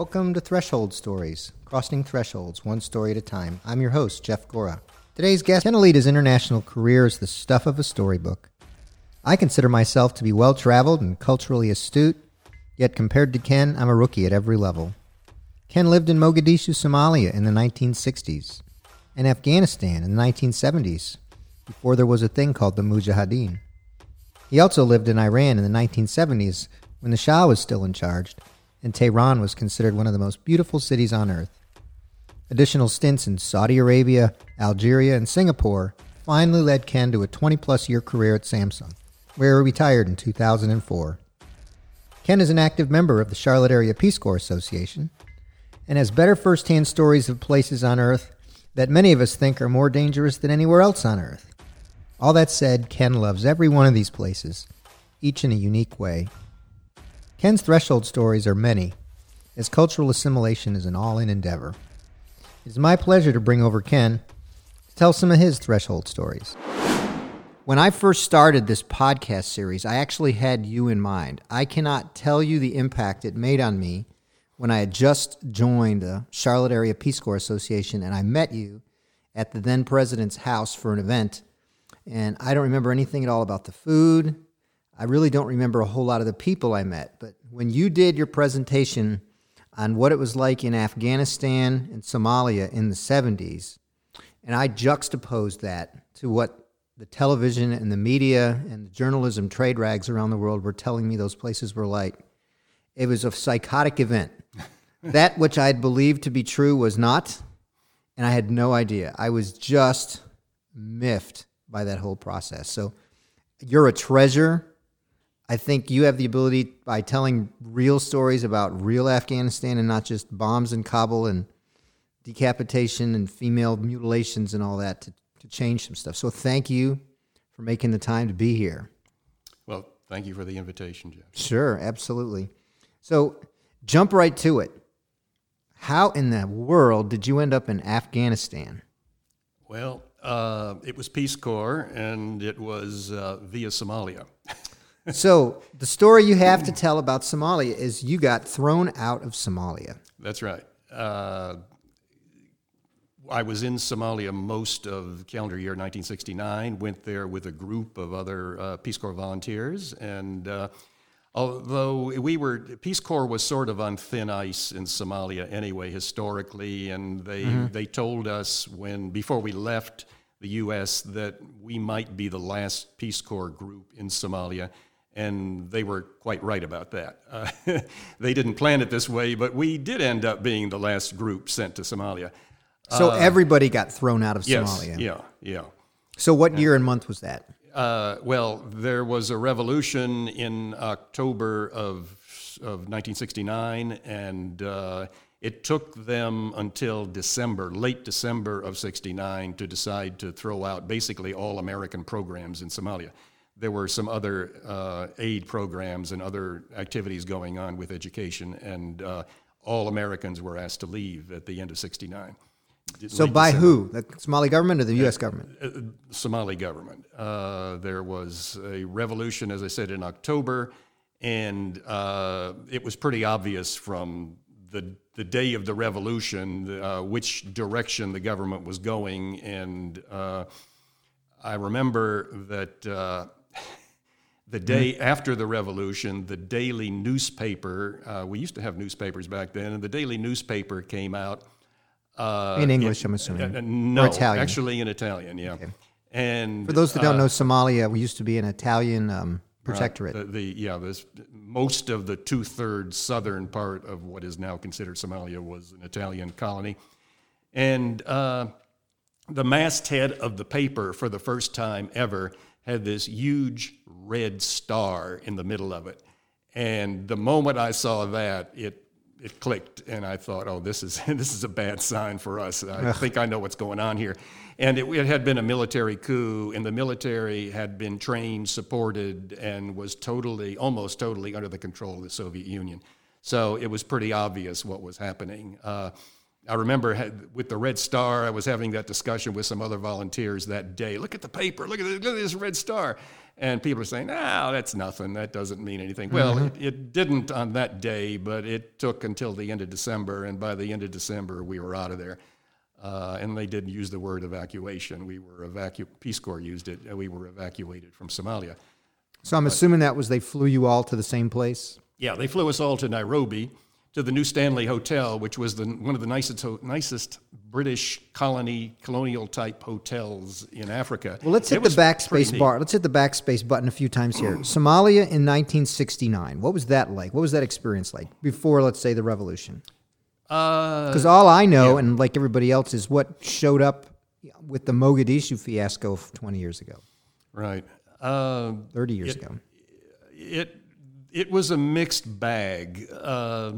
Welcome to Threshold Stories, crossing thresholds one story at a time. I'm your host, Jeff Gora. Today's guest, Ken Alyta's international career is the stuff of a storybook. I consider myself to be well traveled and culturally astute, yet compared to Ken, I'm a rookie at every level. Ken lived in Mogadishu, Somalia in the 1960s, and Afghanistan in the 1970s, before there was a thing called the Mujahideen. He also lived in Iran in the 1970s when the Shah was still in charge, and Tehran was considered one of the most beautiful cities on earth. Additional stints in Saudi Arabia, Algeria, and Singapore finally led Ken to a 20 plus year career at Samsung, where he retired in 2004. Ken is an active member of the Charlotte Area Peace Corps Association and has better firsthand stories of places on Earth that many of us think are more dangerous than anywhere else on Earth. All that said, Ken loves every one of these places, each in a unique way. Ken's threshold stories are many, as cultural assimilation is an all in endeavor. It is my pleasure to bring over Ken to tell some of his threshold stories. When I first started this podcast series, I actually had you in mind. I cannot tell you the impact it made on me when I had just joined the Charlotte Area Peace Corps Association and I met you at the then president's house for an event and I don't remember anything at all about the food. I really don't remember a whole lot of the people I met. But when you did your presentation on what it was like in Afghanistan and Somalia in the 70s, and I juxtaposed that to what the television and the media and the journalism trade rags around the world were telling me those places were like, it was a psychotic event. that which I had believed to be true was not, and I had no idea. I was just miffed by that whole process. So you're a treasure. I think you have the ability by telling real stories about real Afghanistan and not just bombs in Kabul and decapitation and female mutilations and all that to, to change some stuff. So thank you for making the time to be here. Well, thank you for the invitation, Jeff. Sure, absolutely. So jump right to it. How in the world did you end up in Afghanistan? Well, uh, it was Peace Corps, and it was uh, via Somalia. so the story you have to tell about Somalia is you got thrown out of Somalia. That's right. Uh, I was in Somalia most of calendar year 1969. Went there with a group of other uh, Peace Corps volunteers, and uh, although we were Peace Corps was sort of on thin ice in Somalia anyway historically, and they mm-hmm. they told us when before we left the U.S. that we might be the last Peace Corps group in Somalia. And they were quite right about that. Uh, they didn't plan it this way, but we did end up being the last group sent to Somalia. So uh, everybody got thrown out of yes, Somalia. Yeah, yeah. So what year and month was that? Uh, well, there was a revolution in October of, of 1969, and uh, it took them until December, late December of 69, to decide to throw out basically all American programs in Somalia. There were some other uh, aid programs and other activities going on with education, and uh, all Americans were asked to leave at the end of 69. So by December. who? The Somali government or the U.S. government? Uh, uh, Somali government. Uh, there was a revolution, as I said, in October, and uh, it was pretty obvious from the the day of the revolution uh, which direction the government was going, and uh, I remember that. The day after the revolution, the daily newspaper, we used to have newspapers back then, and the daily newspaper came out uh, in English, I'm assuming. Uh, no, or Italian. actually in Italian, yeah. Okay. And for those that don't uh, know, Somalia we used to be an Italian um, protectorate. The, the, yeah, this, most of the two thirds southern part of what is now considered Somalia was an Italian colony, and uh, the masthead of the paper for the first time ever had this huge red star in the middle of it. And the moment I saw that, it it clicked, and I thought, "Oh, this is this is a bad sign for us. I think I know what's going on here." And it, it, had been a military coup, and the military had been trained, supported, and was totally, almost totally, under the control of the Soviet Union. So it was pretty obvious what was happening. Uh, I remember with the Red Star, I was having that discussion with some other volunteers that day. Look at the paper. Look at, the, look at this Red Star. And people are saying, "No, that's nothing. That doesn't mean anything." Well, it, it didn't on that day, but it took until the end of December, and by the end of December, we were out of there. Uh, and they didn't use the word evacuation. We were evacu- Peace Corps used it. We were evacuated from Somalia. So I'm assuming that was they flew you all to the same place. Yeah, they flew us all to Nairobi, to the New Stanley Hotel, which was the, one of the nicest, nicest British colony, colonial type hotels in Africa. Well, let's It hit the backspace bar. Let's hit the backspace button a few times here. Somalia in 1969. What was that like? What was that experience like before, let's say, the revolution? Uh, Because all I know, and like everybody else, is what showed up with the Mogadishu fiasco 20 years ago, right. Uh, 30 years It- ago. it it was a mixed bag, uh,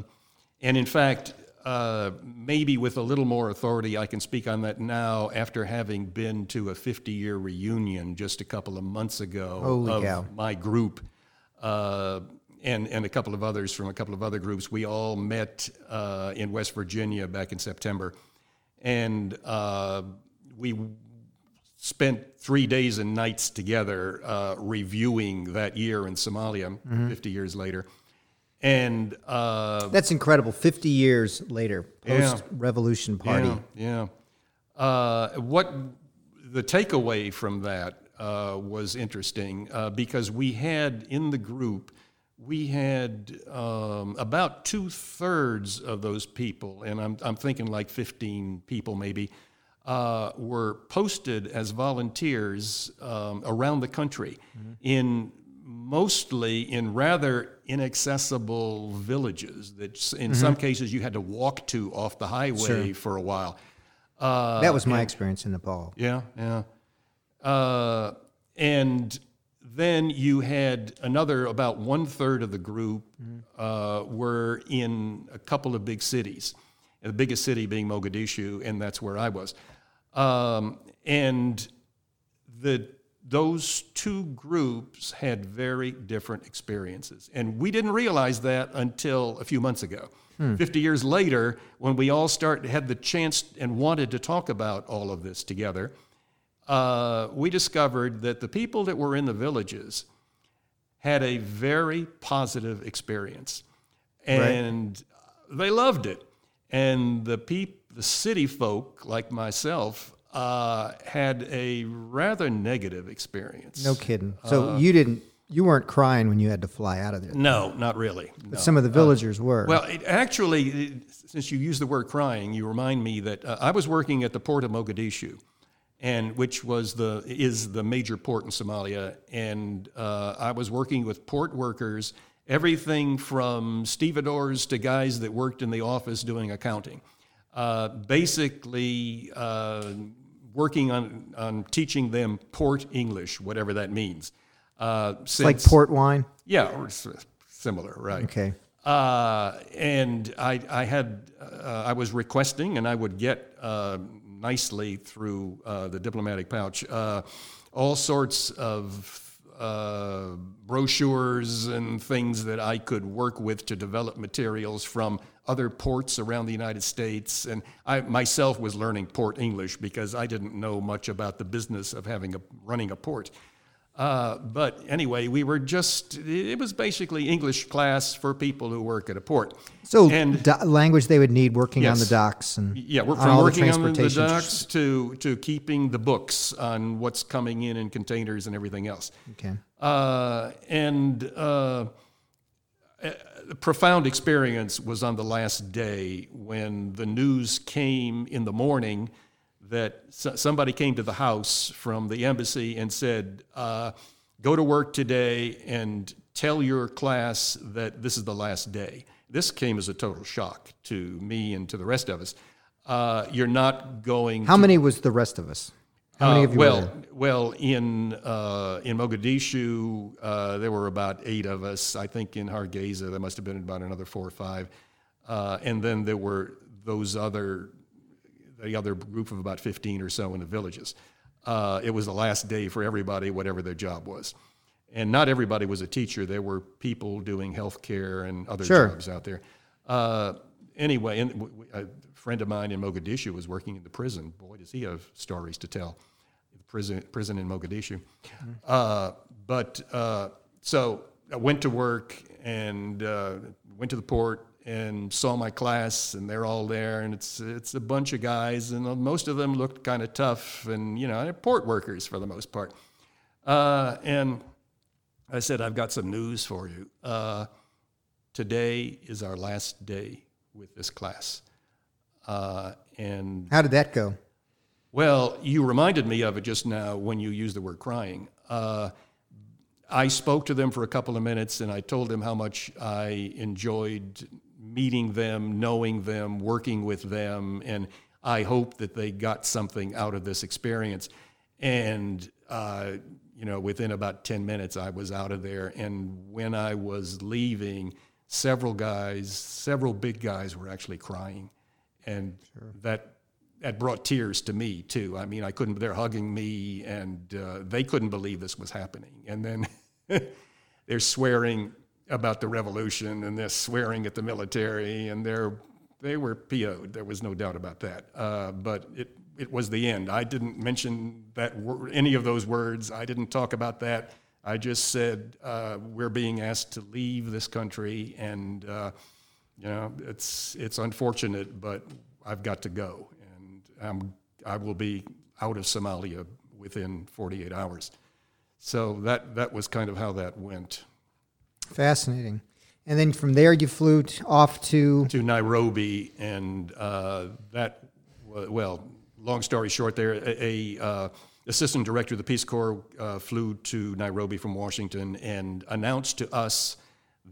and in fact, uh, maybe with a little more authority, I can speak on that now after having been to a 50-year reunion just a couple of months ago Holy of cow. my group. Uh, and, and a couple of others from a couple of other groups. We all met uh, in West Virginia back in September, and uh, we spent three days and nights together uh, reviewing that year in Somalia, 50 years later. And uh, That's incredible. 50 years later, post revolution party. yeah, yeah. Uh, what the takeaway from that uh, was interesting uh, because we had in the group we had um, about two thirds of those people, and I'm I'm thinking like 15 people maybe. Uh, were posted as volunteers um, around the country in mostly in rather inaccessible villages that in some cases you had to walk to off the highway for a while. Uh, that was my experience in Nepal. yeah, yeah. Uh, and then you had another about one third of the group uh, were in a couple of big cities. The biggest city being Mogadishu, and that's where I was. Um, and the those two groups had very different experiences, and we didn't realize that until a few months ago. Fifty years later, when we all start had the chance and wanted to talk about all of this together, uh, we discovered that the people that were in the villages had a very positive experience, and they loved it. And the peop- the city folk like myself uh, had a rather negative experience. No kidding. So you didn't, you weren't crying when you had to fly out of there. No, not really. No. Some of the villagers were. Well, it, actually, it- since you use the word crying, you remind me that uh, I was working at the port of Mogadishu, and which was the is the major port in Somalia, and uh, I was working with port workers, everything from stevedores to guys that worked in the office doing accounting, uh, basically. Uh, Working on, on teaching them port English, whatever that means. Uh, it's like port wine. yeah, or similar, right? Okay. Uh, and I, I had, uh, I was requesting, and I would get uh, nicely through uh, the diplomatic pouch uh, all sorts of uh, brochures and things that I could work with to develop materials from other ports around the United States. And I myself was learning port English because I didn't know much about the business of having a running a port. Uh, but anyway, we were just, it was basically English class for people who work at a port. So and do- language they would need working on the docks and yeah, we're from all working on the transportation. docks to, to keeping the books on what's coming in in containers and everything else. Okay. Uh, and uh, a profound experience was on the last day when the news came in the morning that somebody came to the house from the embassy and said, uh, Go to work today and tell your class that this is the last day. This came as a total shock to me and to the rest of us. Uh, you're not going How to many was the rest of us? How many uh, of you were well, there? well, in uh, in Mogadishu, uh, there were about eight of us. I think in Hargeisa, there must have been about another four or five, uh, and then there were those other, the other group of about fifteen or so in the villages. Uh, it was the last day for everybody, whatever their job was, and not everybody was a teacher. There were people doing healthcare and other Sure. jobs out there. Uh, anyway, and a friend of mine in Mogadishu was working in the prison. Boy, does he have stories to tell prison, prison in Mogadishu. Uh, but uh, so I went to work and uh, went to the port and saw my class, and they're all there, and it's it's a bunch of guys, and most of them looked kind of tough, and you know, they're port workers for the most part. Uh, and I said, I've got some news for you. Uh, today is our last day with this class. Uh, and How did that go? Well, you reminded me of it just now when you used the word crying. Uh, I spoke to them for a couple of minutes and I told them how much I enjoyed meeting them, knowing them, working with them, and I hope that they got something out of this experience. And, uh, you know, within about 10 minutes, I was out of there. And when I was leaving, several guys, several big guys were actually crying. And that that brought tears to me too. I mean, I couldn't. They're hugging me, and uh, they couldn't believe this was happening. And then they're swearing about the revolution, and they're swearing at the military, and they're they were PO'd. There was no doubt about that. Uh, but it it was the end. I didn't mention that wor- any of those words. I didn't talk about that. I just said uh, we're being asked to leave this country, and uh, you know it's it's unfortunate, but I've got to go, I'm, I will be out of Somalia within 48 hours. So that that was kind of how that went Fascinating. And then from there, you flew off to. to Nairobi, and uh, that well, long story short, there a, a uh, assistant director of the Peace Corps uh, flew to Nairobi from Washington and announced to us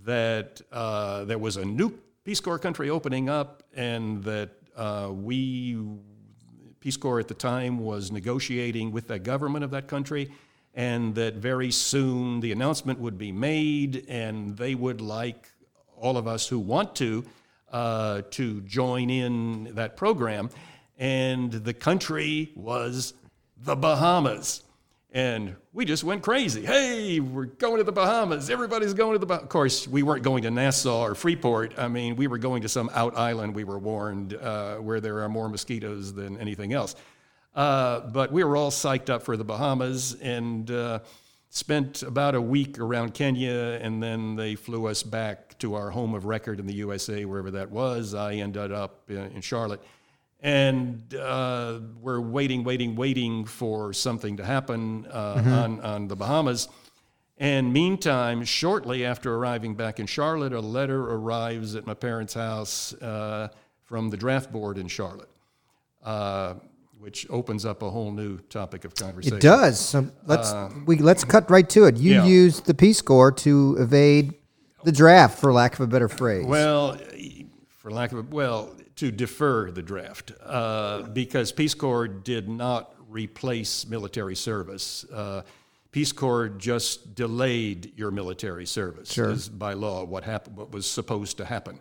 that uh, there was a new Peace Corps country opening up, and that uh, we Peace Corps at the time was negotiating with the government of that country, and that very soon the announcement would be made, and they would like all of us who want to uh, to join in that program. And the country was the Bahamas. And we just went crazy. Hey, we're going to the Bahamas. Everybody's going to the Bahamas. Of course, we weren't going to Nassau or Freeport. I mean, we were going to some out island, we were warned, uh, where there are more mosquitoes than anything else. Uh, but we were all psyched up for the Bahamas and uh, spent about a week around Kenya, and then they flew us back to our home of record in the USA, wherever that was. I ended up in, in Charlotte. And uh, we're waiting, waiting, waiting for something to happen uh, on, on the Bahamas. And meantime, shortly after arriving back in Charlotte, a letter arrives at my parents' house uh, from the draft board in Charlotte, uh, which opens up a whole new topic of conversation. It does. So let's we let's cut right to it. You yeah. used the Peace Corps to evade the draft, for lack of a better phrase. Well, for lack of a well, to defer the draft uh, because Peace Corps did not replace military service. Uh, Peace Corps just delayed your military service Sure. is by law what happened, what was supposed to happen.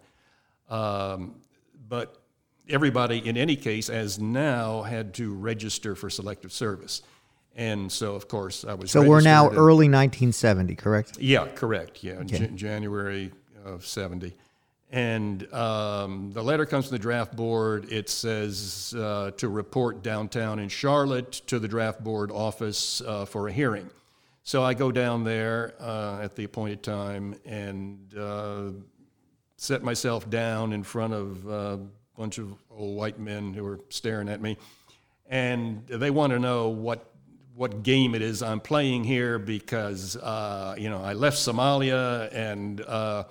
Um, but everybody, in any case, as now had to register for selective service, and so of course I was. so we're now early 1970, correct? yeah, correct. Yeah, Jan- January of 70. And um, the letter comes from the draft board. It says uh, to report downtown in Charlotte to the draft board office uh, for a hearing. So I go down there uh, at the appointed time and uh, set myself down in front of a bunch of old white men who are staring at me. And they want to know what what game it is I'm playing here because uh, you know I left Somalia and uh,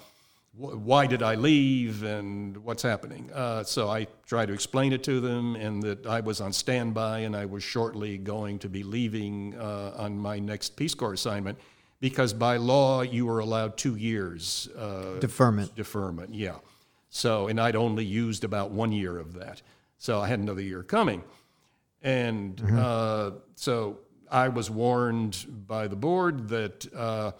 why did I leave and what's happening. Uh, so I tried to explain it to them and that I was on standby and I was shortly going to be leaving uh, on my next Peace Corps assignment because by law you were allowed two years uh, Deferment. deferment. Yeah. So and I'd only used about one year of that, so I had another year coming. And uh, so I was warned by the board that uh,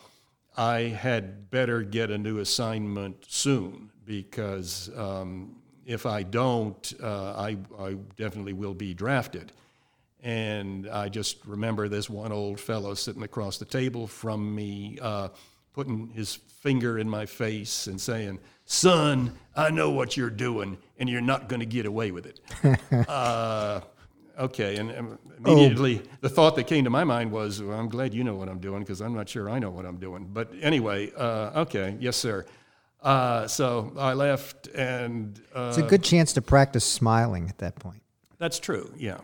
I had better get a new assignment soon because um, if I don't, uh, I, I definitely will be drafted. And I just remember this one old fellow sitting across the table from me, uh, putting his finger in my face and saying, Son, I know what you're doing, and you're not going to get away with it. uh, Okay, and um, immediately the thought that came to my mind was, well, I'm glad you know what I'm doing because I'm not sure I know what I'm doing. But anyway, uh, okay, yes, sir. Uh, so I left, and uh, It's a good chance to practice smiling at that point. that's true. Yeah,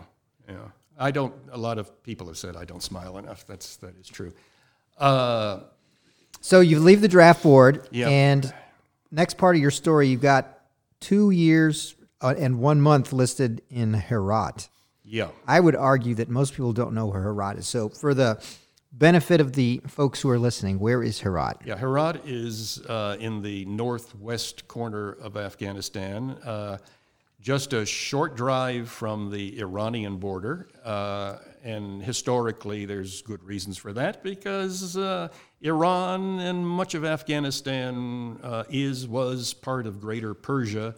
yeah. I don't. A lot of people have said I don't smile enough. That's that is true. Uh, So you leave the draft board, and next part of your story, you've got two years uh, and one month listed in Herat. Yeah. I would argue that most people don't know where Herat is. So, for the benefit of the folks who are listening, where is Herat? Yeah, Herat is uh, in the northwest corner of Afghanistan, uh, just a short drive from the Iranian border. Uh, and historically, there's good reasons for that because uh, Iran and much of Afghanistan uh, is was part of Greater Persia,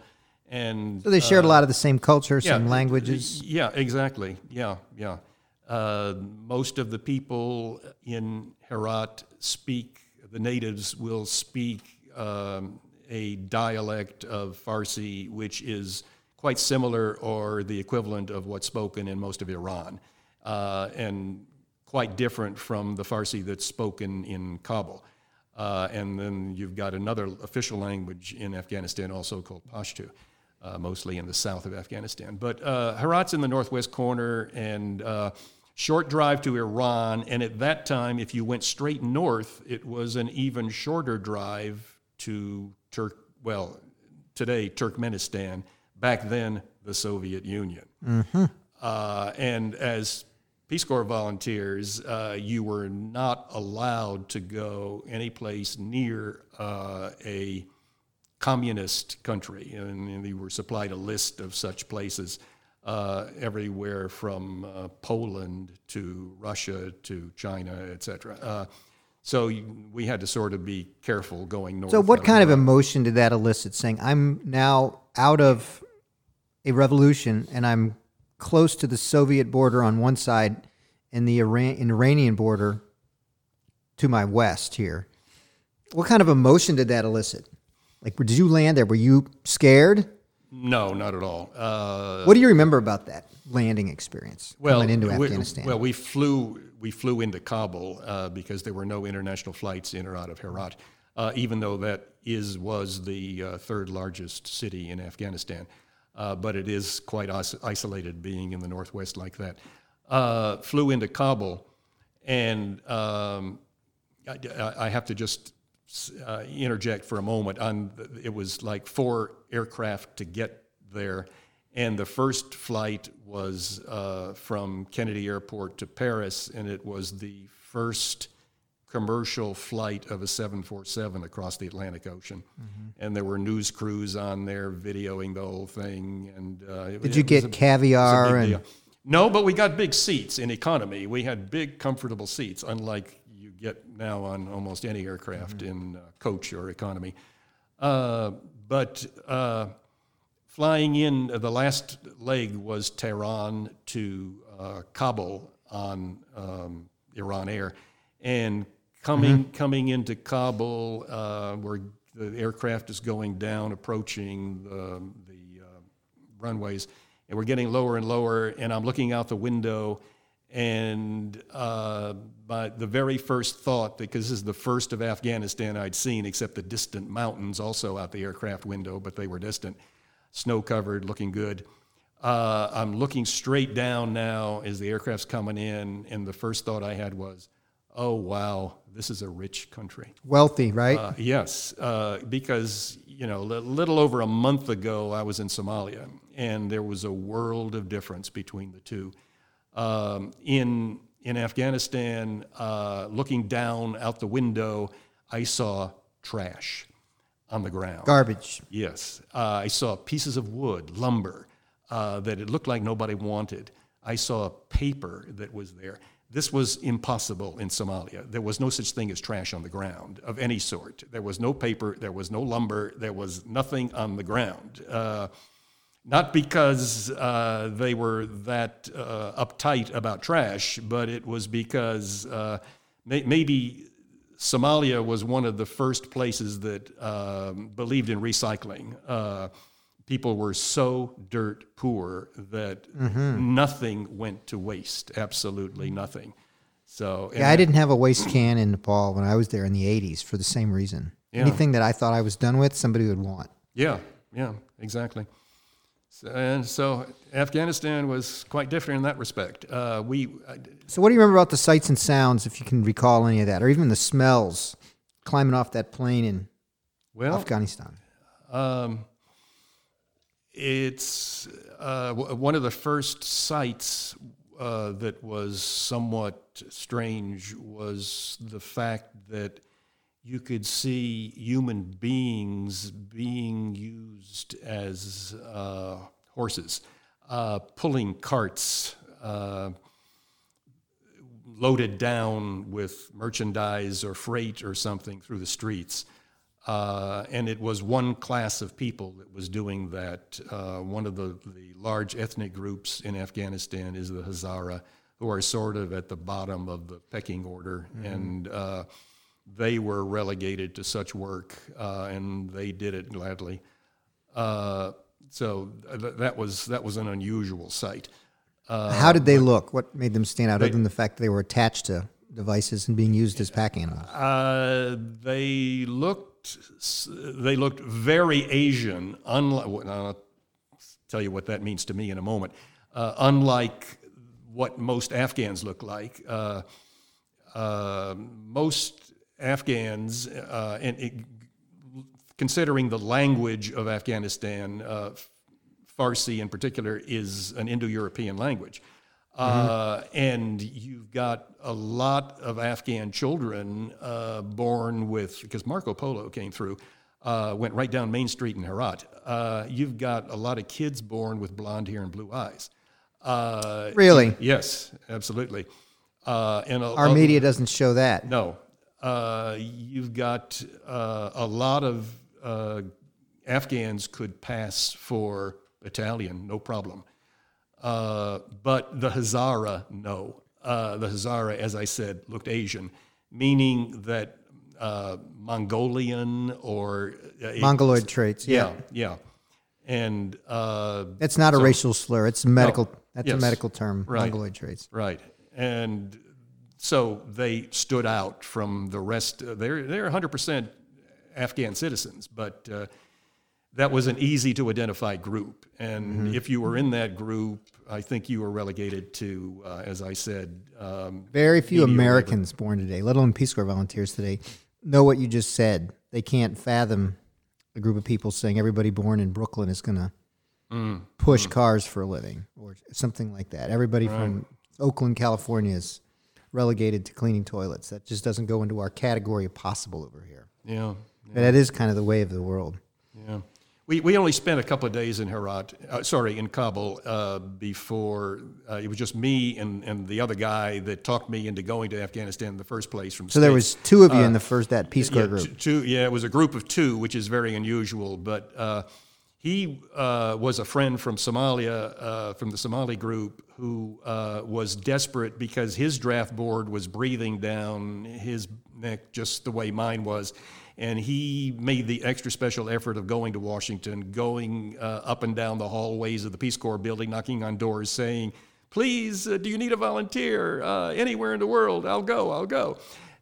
and So they shared a lot of the same culture, yeah, same languages. Yeah, exactly. Yeah, yeah. Uh, most of the people in Herat speak, the natives will speak um, a dialect of Farsi, which is quite similar or the equivalent of what's spoken in most of Iran, uh, and quite different from the Farsi that's spoken in Kabul. Uh, and then you've got another official language in Afghanistan also called Pashto uh, mostly in the south of Afghanistan. But uh, Herat's in the northwest corner and uh, short drive to Iran. And at that time, if you went straight north, it was an even shorter drive to Turk. Well, today Turkmenistan. Back then, the Soviet Union. Uh, and as Peace Corps volunteers, uh, you were not allowed to go any place near uh, a communist country, and, we were supplied a list of such places uh, everywhere from uh, Poland to Russia to China, etc. Uh, so you, we had to sort of be careful going north. So, what kind of emotion did that elicit? Saying, I'm now out of a revolution and I'm close to the Soviet border on one side and the Iran- Iranian border to my west here. What kind of emotion did that elicit? Like, did you land there? Were you scared? No, not at all. Uh, What do you remember about that landing experience well, into we, Afghanistan? Well, we flew we flew into Kabul uh, because there were no international flights in or out of Herat, uh, even though that is was the uh, third largest city in Afghanistan. Uh, but it is quite is- isolated, being in the northwest like that. Uh, flew into Kabul, and um, I, I have to just uh, interject for a moment. On it was like four aircraft to get there, and the first flight was uh, from Kennedy Airport to Paris, and it was the first commercial flight of a 747 across the Atlantic Ocean. And there were news crews on there videoing the whole thing. And uh, did it you was get a- caviar and deal. No, but we got big seats in economy. We had big, comfortable seats, unlike get now on almost any aircraft in uh, coach or economy. Uh, but uh, flying in, uh, the last leg was Tehran to uh, Kabul on um, Iran Air, and coming coming into Kabul, uh, where the aircraft is going down, approaching the the uh, runways, and we're getting lower and lower. And I'm looking out the window, and uh, my, the very first thought, because this is the first of Afghanistan I'd seen, except the distant mountains also out the aircraft window, but they were distant, snow covered, looking good. Uh, I'm looking straight down now as the aircraft's coming in, and the first thought I had was, oh, wow, this is a rich country. wealthy, right? Uh, yes, uh, because you know, a little over a month ago, I was in Somalia, and there was a world of difference between the two. Um, in in Afghanistan, uh, looking down out the window, I saw trash on the ground. Garbage. Yes. Uh, I saw pieces of wood, lumber, uh, that it looked like nobody wanted. I saw paper that was there. This was impossible in Somalia. There was no such thing as trash on the ground of any sort. There was no paper, there was no lumber, there was nothing on the ground. Not because uh, they were that uh, uptight about trash, but it was because uh, may- maybe Somalia was one of the first places that um, believed in recycling. Uh, people were so dirt poor that nothing went to waste. Absolutely nothing. So Yeah, I didn't have a waste can in Nepal when I was there in the 80s for the same reason. Yeah. Anything that I thought I was done with, somebody would want. Yeah, yeah, exactly. So, and so Afghanistan was quite different in that respect. Uh, we, I- So, what do you remember about the sights and sounds, if you can recall any of that, or even the smells climbing off that plane in well, Afghanistan? um, it's uh, w- one of the first sights uh, that was somewhat strange was the fact that you could see human beings being used as uh, horses, uh, pulling carts. Uh, loaded down with merchandise or freight or something through the streets. Uh, and it was one class of people that was doing that. Uh, one of the, the large ethnic groups in Afghanistan is the Hazara, who are sort of at the bottom of the pecking order. And uh, they were relegated to such work, uh, and they did it gladly. Uh, so th- that was that was an unusual sight. Uh, How did they look? What made them stand out, other than the fact that they were attached to devices and being used as pack animals? Uh, they looked they looked very Asian. Unlike, I'll tell you what that means to me in a moment. Uh, unlike what most Afghans look like, uh, uh, most Afghans, uh, and it, considering the language of Afghanistan, uh, Farsi in particular is an Indo-European language. Uh, and you've got a lot of Afghan children uh, born with, because Marco Polo came through, uh, went right down Main Street in Herat. Uh, you've got a lot of kids born with blonde hair and blue eyes. Uh, Really? yes, absolutely. Uh, and a, Our media doesn't show that. no. Uh, you've got uh, a lot of uh, Afghans could pass for Italian, no problem. Uh, but the Hazara, no. Uh, the Hazara, as I said, looked Asian, meaning that uh, Mongolian or. Uh, Mongoloid traits. Yeah. yeah, yeah. And uh, It's not a racial slur. It's a medical. That's a medical term. Right. Mongoloid traits. Right, and so they stood out from the rest. uh, They're they're 100 percent Afghan citizens, but uh, that was an easy to identify group. And if you were in that group, I think you were relegated to, uh, as I said, um, Very few. Americans born today, let alone Peace Corps volunteers today, know what you just said. They can't fathom a group of people saying everybody born in Brooklyn is going to Mm. push cars for a living or something like that. Everybody from Oakland, California is relegated to cleaning toilets. That just doesn't go into our category of possible over here. yeah, But that is kind of the way of the world. Yeah. We, we only spent a couple of days in Herat, uh, sorry, in Kabul uh, before uh, it was just me and, and the other guy that talked me into going to Afghanistan in the first place from So there was two of you in the first that Peace Corps yeah, group. Two, yeah, it was a group of two, which is very unusual. But uh, he uh, was a friend from Somalia, uh, from the Somali group, who uh, was desperate because his draft board was breathing down his neck just the way mine was. And he made the extra special effort of going to Washington, going uh, up and down the hallways of the Peace Corps building, knocking on doors, saying, Please, uh, do you need a volunteer? Uh, anywhere in the world, I'll go, I'll go.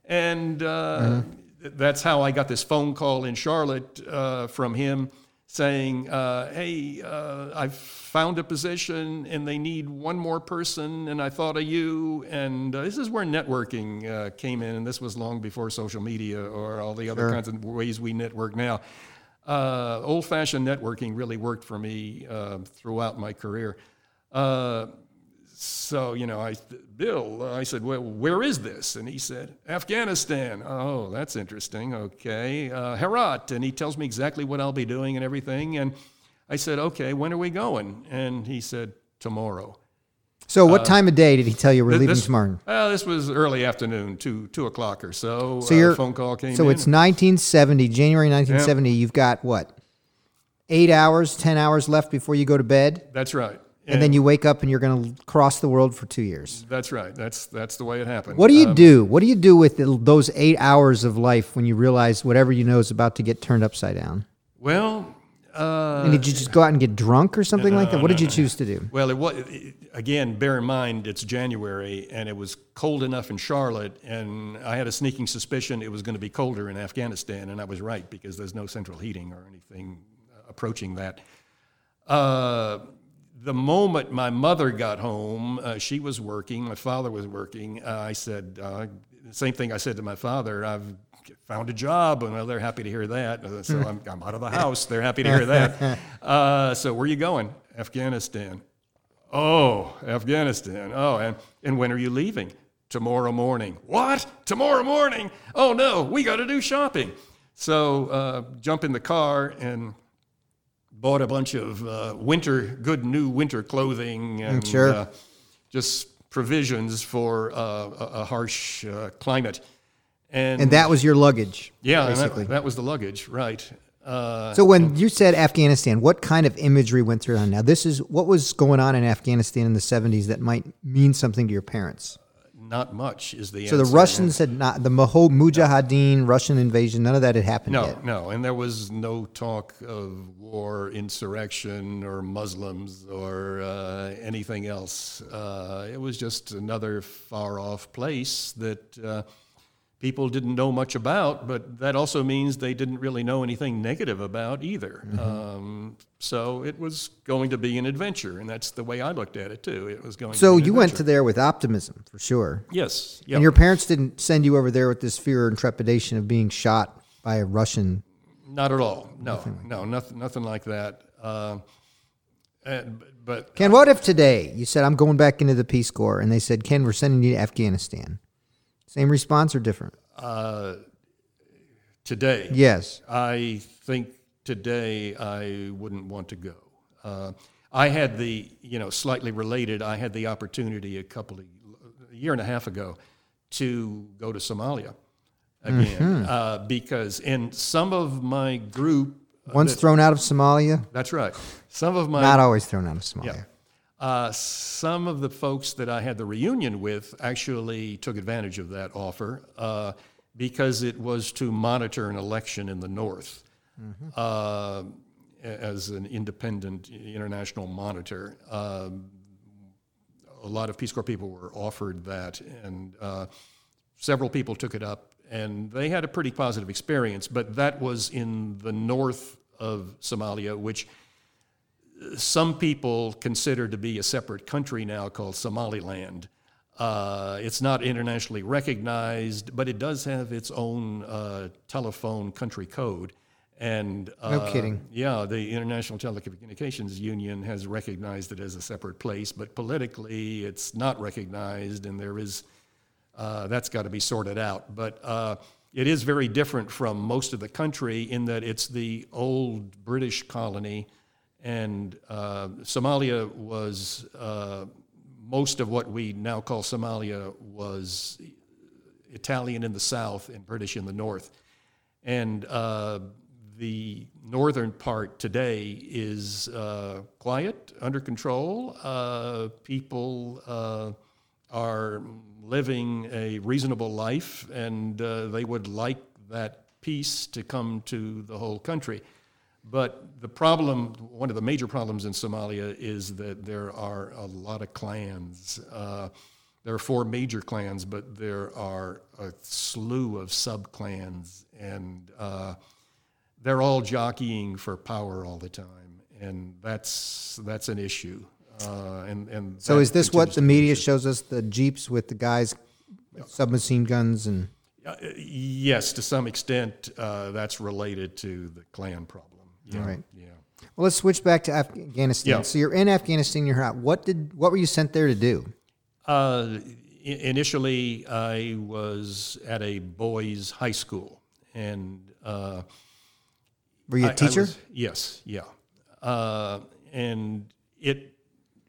And uh, that's how I got this phone call in Charlotte uh, from him saying, uh, "Hey, uh, I've found a position, and they need one more person, and I thought of you." And uh, this is where networking uh, came in, and this was long before social media or all the other kinds of ways we network now. Uh, old-fashioned networking really worked for me uh, throughout my career. Uh, so you know, I Bill, uh, I said, well, where is this? And he said, Afghanistan. Oh, that's interesting. Okay, uh, Herat, and he tells me exactly what I'll be doing and everything. And I said, okay, when are we going? And he said, tomorrow. So what time of day did he tell you we're leaving uh, This- tomorrow? Well, this was early afternoon, two two o'clock or so. So uh, your phone call came So in. it's 1970, January 1970. You've got what? Eight hours, ten hours left before you go to bed, that's right. And then you wake up and you're going to cross the world for two years. That's right. That's that's the way it happened. What do you Um, do? What do you do with those eight hours of life when you realize whatever you know is about to get turned upside down? Well, and did you just go out and get drunk or something like that? What did you choose to do? Well, it was again. Bear in mind, it's January, and it was cold enough in Charlotte, and I had a sneaking suspicion it was going to be colder in Afghanistan, and I was right because there's no central heating or anything approaching that. Uh, the moment my mother got home, uh, she was working, my father was working. Uh, I said, uh, same thing I said to my father, I've found a job, and well, they're happy to hear that. Uh, so I'm, I'm, out of the house. They're happy to hear that. Uh, so where are you going? Afghanistan. Oh, Afghanistan. Oh, and, and when are you leaving? Tomorrow morning. What? Tomorrow morning? Oh no, we got to do shopping. So uh, jump in the car and bought a bunch of uh, winter, good new winter clothing and sure. uh, just provisions for uh, a, a harsh uh, climate. And, And that was your luggage. yeah, basically. that, that was the luggage, right? Uh, So when you said Afghanistan, what kind of imagery went through? On? Now, this is what was going on in Afghanistan in the '70s that might mean something to your parents. Not much is the answer. So the. Russians had not the Mujahideen Russian invasion. None of that had happened No, yet. no, and there was no talk of war, insurrection, or Muslims, or uh, anything else. Uh, it was just another far off place that uh, people didn't know much about, but that also means they didn't really know anything negative about either. Um, so it was going to be an adventure, and that's the way I looked at it too. It was going. So to be an you went to there with optimism for sure, yes, yeah. and your parents didn't send you over there with this fear and trepidation of being shot by a Russian. Not at all. No, no, nothing, nothing like that. Uh, and, but Ken, what if today you said I'm going back into the Peace Corps, and they said, Ken, we're sending you to Afghanistan? Same response or different? uh, today, Yes. I think today I wouldn't want to go. Uh, I had the, you know, slightly related. I had the opportunity a couple of a year and a half ago to go to Somalia again uh, because in some of my group, Once thrown out of Somalia, that's right, some of my not always thrown out of Somalia. Uh, some of the folks that I had the reunion with actually took advantage of that offer uh, because it was to monitor an election in the North uh, as an independent international monitor. Um, a lot of Peace Corps people were offered that, and uh, several people took it up, and they had a pretty positive experience. But that was in the north of Somalia, which some people consider to be a separate country now called Somaliland. Uh, it's not internationally recognized, but it does have its own uh, telephone country code. And uh, No kidding. Yeah, the International Telecommunications Union has recognized it as a separate place, but politically it's not recognized, and there is uh, that's got to be sorted out. But uh, it is very different from most of the country in that it's the old British colony, and uh, Somalia was uh, most of what we now call Somalia was Italian in the south and British in the north. And uh, the northern part today is uh, quiet, under control. Uh, people uh, are living a reasonable life, and they would like that peace to come to the whole country. But the problem, one of the major problems in Somalia is that there are a lot of clans. Uh, there are four major clans, but there are a slew of sub clans, and uh, they're all jockeying for power all the time, and that's that's an issue. Uh, and and So is this what the to be an media shows us? The jeeps with the guys, with submachine guns, and Uh, yes, to some extent, uh, that's related to the clan problem. Yeah, All right. Yeah. well, let's switch back to Afghanistan. Yeah. So you're in Afghanistan. You're out. What did? What were you sent there to do? Uh, initially, I was at a boys' high school, and uh, Were you a I- I teacher? was- yes, yeah, uh, and it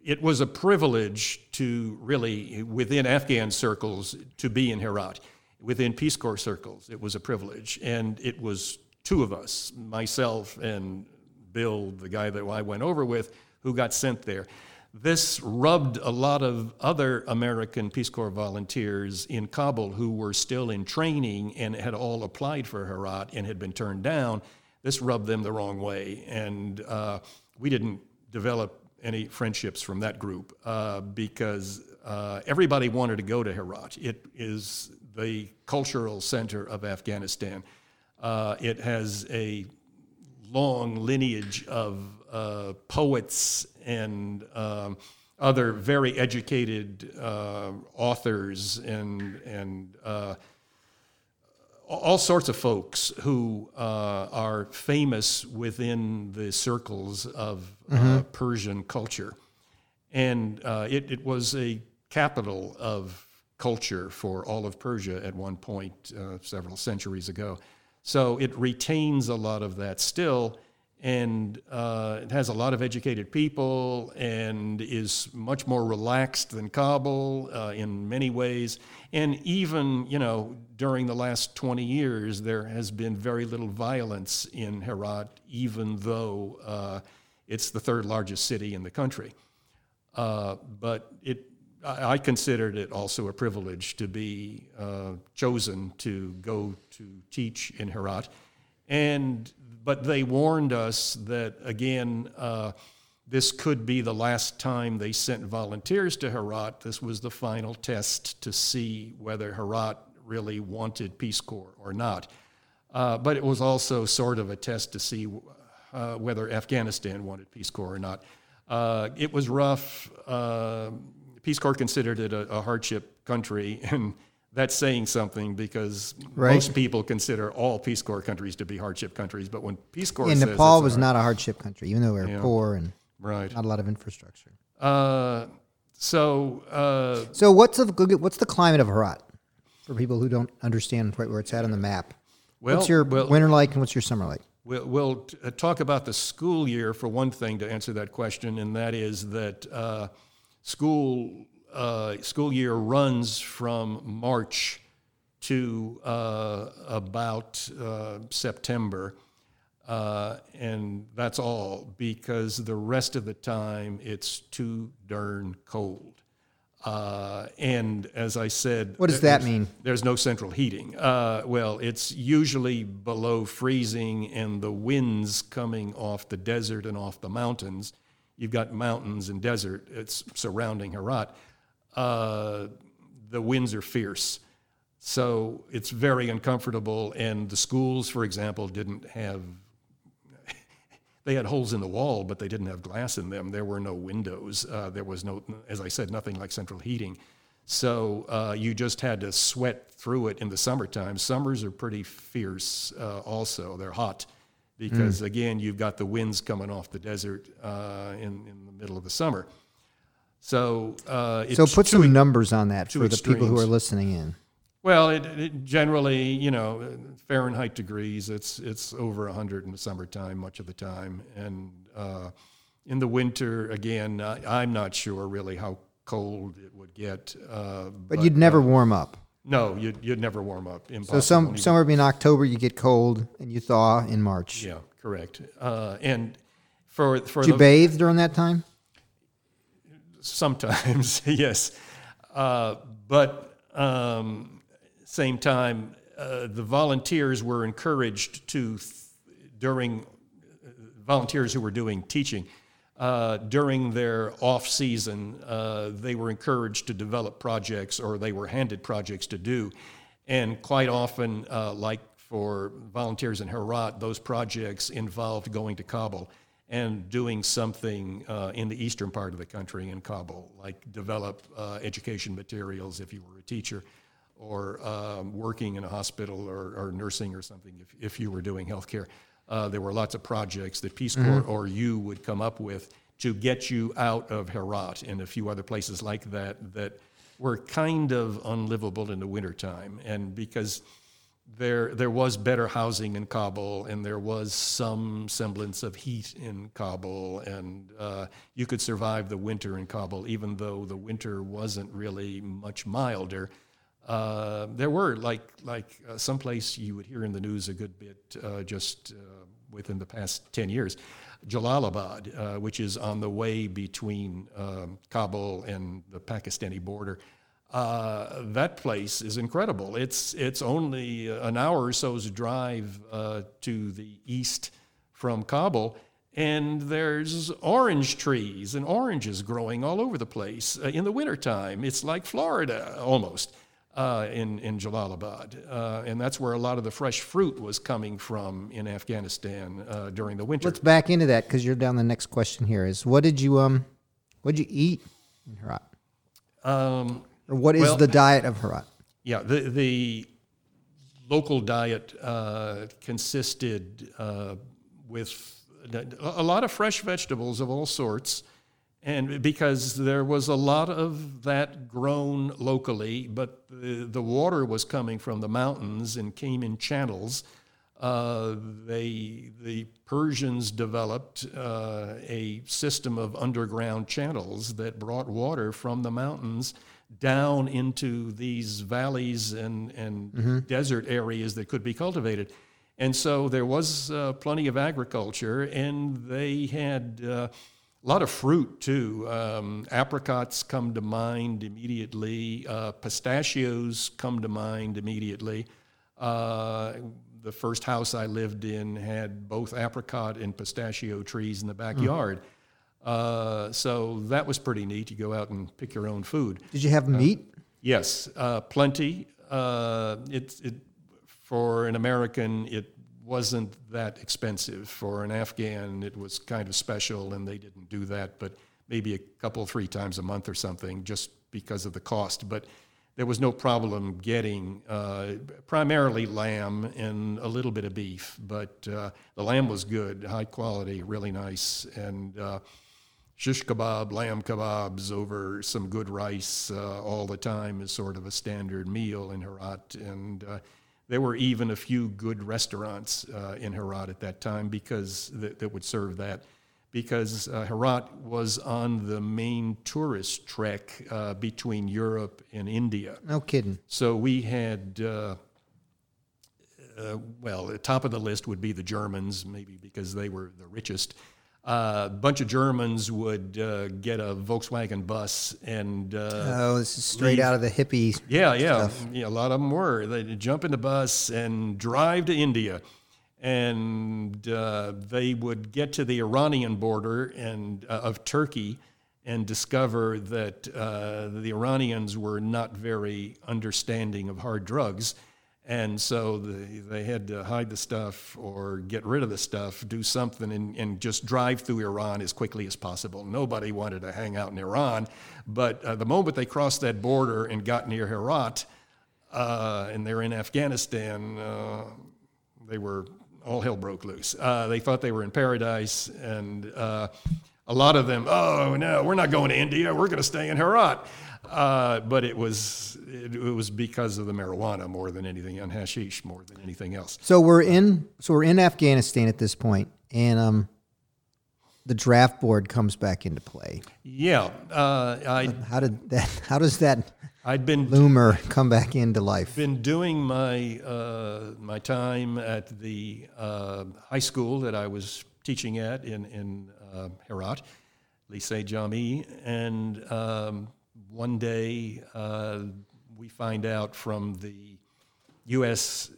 it was a privilege to really within Afghan circles to be in Herat. Within Peace Corps circles, it was a privilege, and it was two of us, myself and Bill, the guy that I went over with, who got sent there. This rubbed a lot of other American Peace Corps volunteers in Kabul who were still in training and had all applied for Herat and had been turned down. this rubbed them the wrong way, and uh, we didn't develop any friendships from that group uh, because uh, everybody wanted to go to Herat. It is the cultural center of Afghanistan. Uh, it has a long lineage of uh, poets and um, other very educated uh, authors and and uh, all sorts of folks who uh, are famous within the circles of mm-hmm. Persian culture, and uh, it, it was a capital of culture for all of Persia at one point uh, several centuries ago. So it retains a lot of that still and uh, it has a lot of educated people and is much more relaxed than Kabul uh, in many ways. And even, you know, during the last 20 years, there has been very little violence in Herat, even though uh, it's the third largest city in the country. Uh, but it, I, considered it also a privilege to be uh, chosen to go to teach in Herat. And but they warned us that, again, uh, this could be the last time they sent volunteers to Herat. This was the final test to see whether Herat really wanted Peace Corps or not. Uh, but it was also sort of a test to see uh, whether Afghanistan wanted Peace Corps or not. Uh, it was rough. Peace Corps considered it a, a hardship country, and that's saying something because right. most people consider all Peace Corps countries to be hardship countries. But when Peace Corps and Nepal was not a hardship country, even though we were yeah. poor and right. not a lot of infrastructure. Uh, so, uh, so what's the what's the climate of Herat for people who don't understand quite where it's at on the map? Well, what's your well, winter like and what's your summer like? We'll, we'll t- uh, talk about the school year for one thing to answer that question, and that is that uh, school uh, school year runs from March to uh, about uh, September. Uh, and that's all because the rest of the time it's too darn cold. Uh, and as I said, what does that mean? There's no central heating. Uh, well, it's usually below freezing, and the winds coming off the desert and off the mountains. You've got mountains and desert. It's surrounding Herat uh, the winds are fierce. So it's very uncomfortable. And the schools, for example, didn't have, they had holes in the wall, but they didn't have glass in them. There were no windows. Uh, there was no, as I said, nothing like central heating. So uh, you just had to sweat through it in the summertime. Summers are pretty fierce uh, also. They're hot because, mm. again, you've got the winds coming off the desert uh, in, in the middle of the summer. So, uh, so put some numbers on that for extremes. the people who are listening in. Well, it, it, generally, you know, Fahrenheit degrees. It's it's over hundred in the summertime, much of the time, and uh, in the winter, again, I, am not sure really how cold it would get. Uh, but, but, you'd never uh, warm up. No, you'd, you'd never warm up. Impossible. So some somewhere between October you get cold and you thaw in March. Yeah, correct. Uh, and for for Did you bathe during that time? sometimes, yes. Uh, but um, same time, uh, the volunteers were encouraged to, th- during uh, volunteers who were doing teaching, uh, during their off season, uh, they were encouraged to develop projects or they were handed projects to do. And quite often, uh, like for volunteers in Herat, those projects involved going to Kabul and doing something uh, in the eastern part of the country in Kabul, like develop uh, education materials if you were a teacher, or um, working in a hospital or, or, nursing or something if, if you were doing healthcare. Uh, there were lots of projects that Peace Corps mm-hmm. or you would come up with to get you out of Herat and a few other places like that that were kind of unlivable in the wintertime. And because there there was better housing in Kabul, and there was some semblance of heat in Kabul, and uh, you could survive the winter in Kabul, even though the winter wasn't really much milder. Uh, there were like like uh, someplace you would hear in the news a good bit uh, just uh, within the past ten years, Jalalabad, uh, which is on the way between um, Kabul and the Pakistani border. Uh, that place is incredible. It's it's only an hour or so's drive to the east from Kabul, and there's orange trees and oranges growing all over the place in the wintertime. It's like Florida almost uh, in, in Jalalabad. Uh, and that's where a lot of the fresh fruit was coming from in Afghanistan uh, during the winter. Let's back into that because you're down the next question here is what did you um what did you eat in Herat? Um, Or what is Well- the diet of Herat? Yeah, the, the local diet uh, consisted uh, with a lot of fresh vegetables of all sorts, and because there was a lot of that grown locally, but the, the water was coming from the mountains and came in channels. Uh, they, the Persians developed uh, a system of underground channels that brought water from the mountains down into these valleys and, and desert areas that could be cultivated. And so there was uh, plenty of agriculture, and they had uh, a lot of fruit too. Um, apricots come to mind immediately, uh, pistachios come to mind immediately. Uh, the first house I lived in had both apricot and pistachio trees in the backyard. Uh, so that was pretty neat. You go out and pick your own food. Did you have meat? Yes, uh, plenty. Uh, it, it, for an American, it wasn't that expensive. For an Afghan, it was kind of special, and they didn't do that, but maybe a couple, three times a month or something, just because of the cost. But there was no problem getting uh, primarily lamb and a little bit of beef, but uh, the lamb was good, high quality, really nice, and uh, shish kebab, lamb kebabs over some good rice uh, all the time is sort of a standard meal in Herat. And uh, there were even a few good restaurants uh, in Herat at that time because that, that would serve that. Because uh, Herat was on the main tourist trek uh, between Europe and India. No kidding. So we had, uh, uh, well, the top of the list would be the Germans, maybe because they were the richest. Uh, a bunch of Germans would uh, get a Volkswagen bus and uh, Oh, this is straight leave- out of the hippie. yeah, yeah, yeah. A lot of them were. They'd jump in the bus and drive to India, and uh, they would get to the Iranian border and uh, of Turkey, and discover that uh, the Iranians were not very understanding of hard drugs. And so they, they had to hide the stuff or get rid of the stuff, do something, and, and just drive through Iran as quickly as possible. Nobody wanted to hang out in Iran. But uh, the moment they crossed that border and got near Herat, uh, and they're in Afghanistan, uh, they were all hell broke loose. Uh, they thought they were in paradise, and uh, a lot of them, oh no, we're not going to India. We're going to stay in Herat. Uh, but it was it, it was because of the marijuana more than anything, and hashish more than anything else. So we're in so we're in Afghanistan at this point, and um, the draft board comes back into play. Yeah, uh, I How did that? How does that I'd been loomer come back into life? I've been doing my uh, my time at the uh, high school that I was teaching at in in uh, Herat, Lycée Jami, and um, one day uh, we find out from the U.S.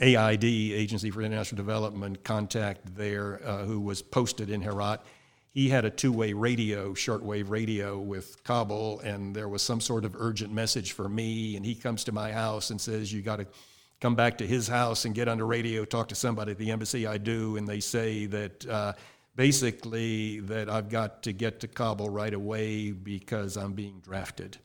AID Agency for International Development contact there, uh, who was posted in Herat. He had a two-way radio, shortwave radio with Kabul, and there was some sort of urgent message for me. And he comes to my house and says, "You got to come back to his house and get on the radio, talk to somebody at the embassy." I do, and they say that uh, basically that I've got to get to Kabul right away because I'm being drafted.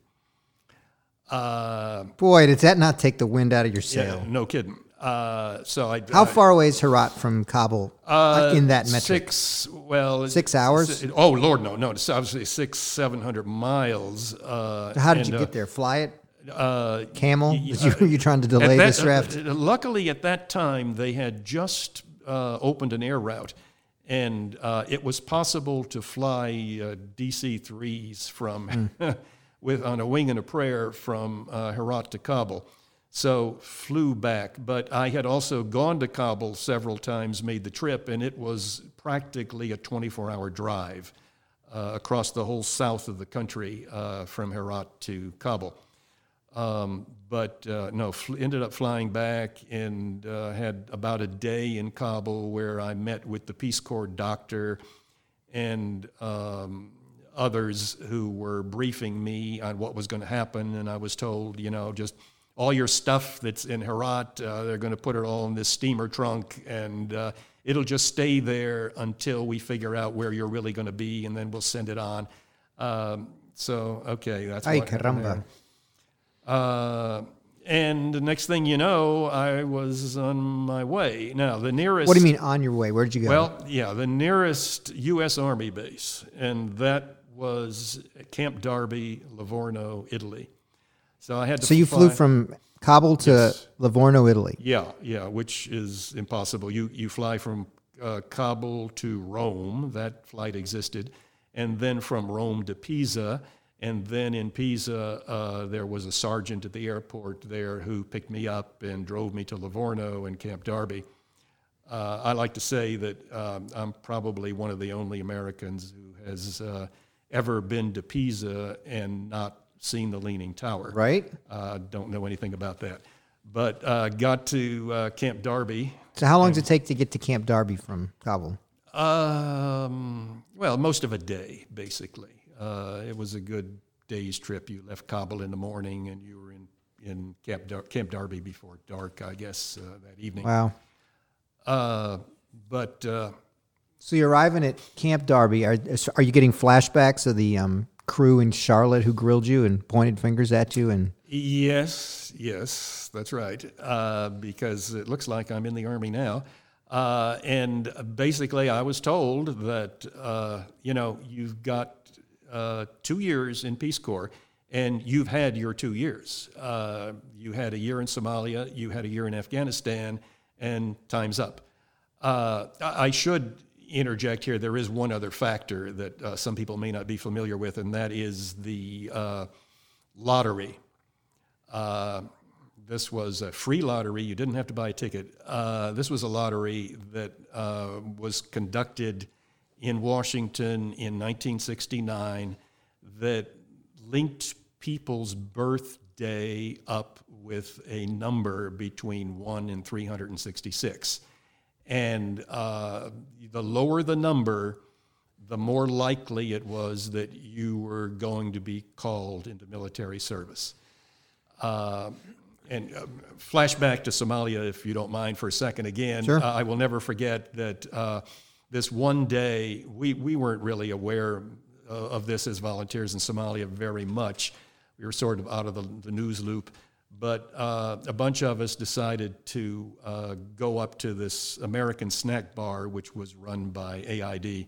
Uh, Boy, does that not take the wind out of your yeah, sail? no kidding. Uh, so I How I- far away is Herat from Kabul uh, in that metric? Six, well, Six hours? s- Oh Lord, no, no. It's obviously six, seven hundred miles. Uh, How did and, you uh, get there? Fly it? Uh, Camel? y- you, were you trying to delay at that- this draft? uh, luckily, at that time, they had just uh, opened an air route, and uh, it was possible to fly uh, DC threes from with on a wing and a prayer from uh, Herat to Kabul. So flew back, but I had also gone to Kabul several times, made the trip, and it was practically a 24-hour drive uh, across the whole south of the country uh, from Herat to Kabul. Um, but uh, no, fl- ended up flying back and uh, had about a day in Kabul where I met with the Peace Corps doctor and um, others who were briefing me on what was going to happen. And I was told, you know, just all your stuff that's in Herat, uh, they're going to put it all in this steamer trunk and uh, it'll just stay there until we figure out where you're really going to be and then we'll send it on. Um, so, okay, that's Ay, what caramba. Uh, and the next thing you know, I was on my way. Now, the nearest. What do you mean on your way? Where did you go? Well, yeah, the nearest U.S. Army base, and that was Camp Darby, Livorno, Italy. So I had to. so you flew from Kabul to Yes. Livorno, Italy. Yeah, yeah, which is impossible. You you fly from uh, Kabul to Rome. That flight existed, and then from Rome to Pisa, and then in Pisa uh, there was a sergeant at the airport there who picked me up and drove me to Livorno and Camp Darby. Uh, I like to say that um, I'm probably one of the only Americans who has uh, ever been to Pisa and not seen the Leaning Tower. Right. Uh, don't know anything about that. But uh, got to uh, Camp Darby. So how long does it take to get to Camp Darby from Kabul? Um, well, most of a day, basically. Uh, it was a good day's trip. You left Kabul in the morning and you were in, in Camp, Dar- Camp Darby before dark, I guess, uh, that evening. Wow. Uh, but uh, So you're arriving at Camp Darby. Are, are you getting flashbacks of the um, crew in Charlotte who grilled you and pointed fingers at you? And Yes, yes, that's right. Uh, because it looks like I'm in the Army now. Uh, and basically, I was told that, uh, you know, you've got uh, two years in Peace Corps, and you've had your two years. Uh, you had a year in Somalia, you had a year in Afghanistan, and time's up. Uh, I should interject here. There is one other factor that uh, some people may not be familiar with, and that is the uh, lottery. Uh, this was a free lottery. You didn't have to buy a ticket. This was a lottery that was conducted in Washington in 1969 that linked people's birthday up with a number between 1 and 366. And uh, the lower the number, the more likely it was that you were going to be called into military service. Uh, and uh, flashback to Somalia, if you don't mind, for a second again. Sure. Uh, I will never forget that uh, this one day, we, we weren't really aware uh, of this as volunteers in Somalia very much. We were sort of out of the, the news loop. But uh, a bunch of us decided to uh, go up to this American snack bar, which was run by AID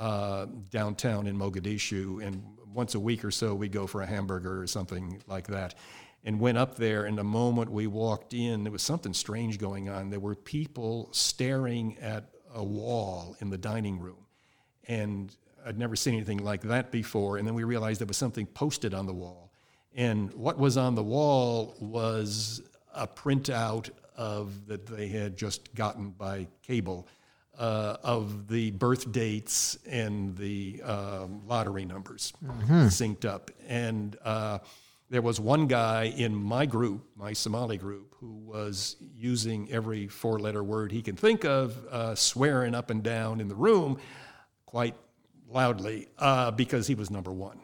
uh, downtown in Mogadishu. And once a week or so, we'd go for a hamburger or something like that. And went up there, and the moment we walked in, there was something strange going on. There were people staring at a wall in the dining room. And I'd never seen anything like that before. And then we realized there was something posted on the wall. And what was on the wall was a printout of that they had just gotten by cable uh, of the birth dates and the um, lottery numbers synced up. And uh, there was one guy in my group, my Somali group, who was using every four letter word he can think of, uh, swearing up and down in the room quite loudly uh, because he was number one.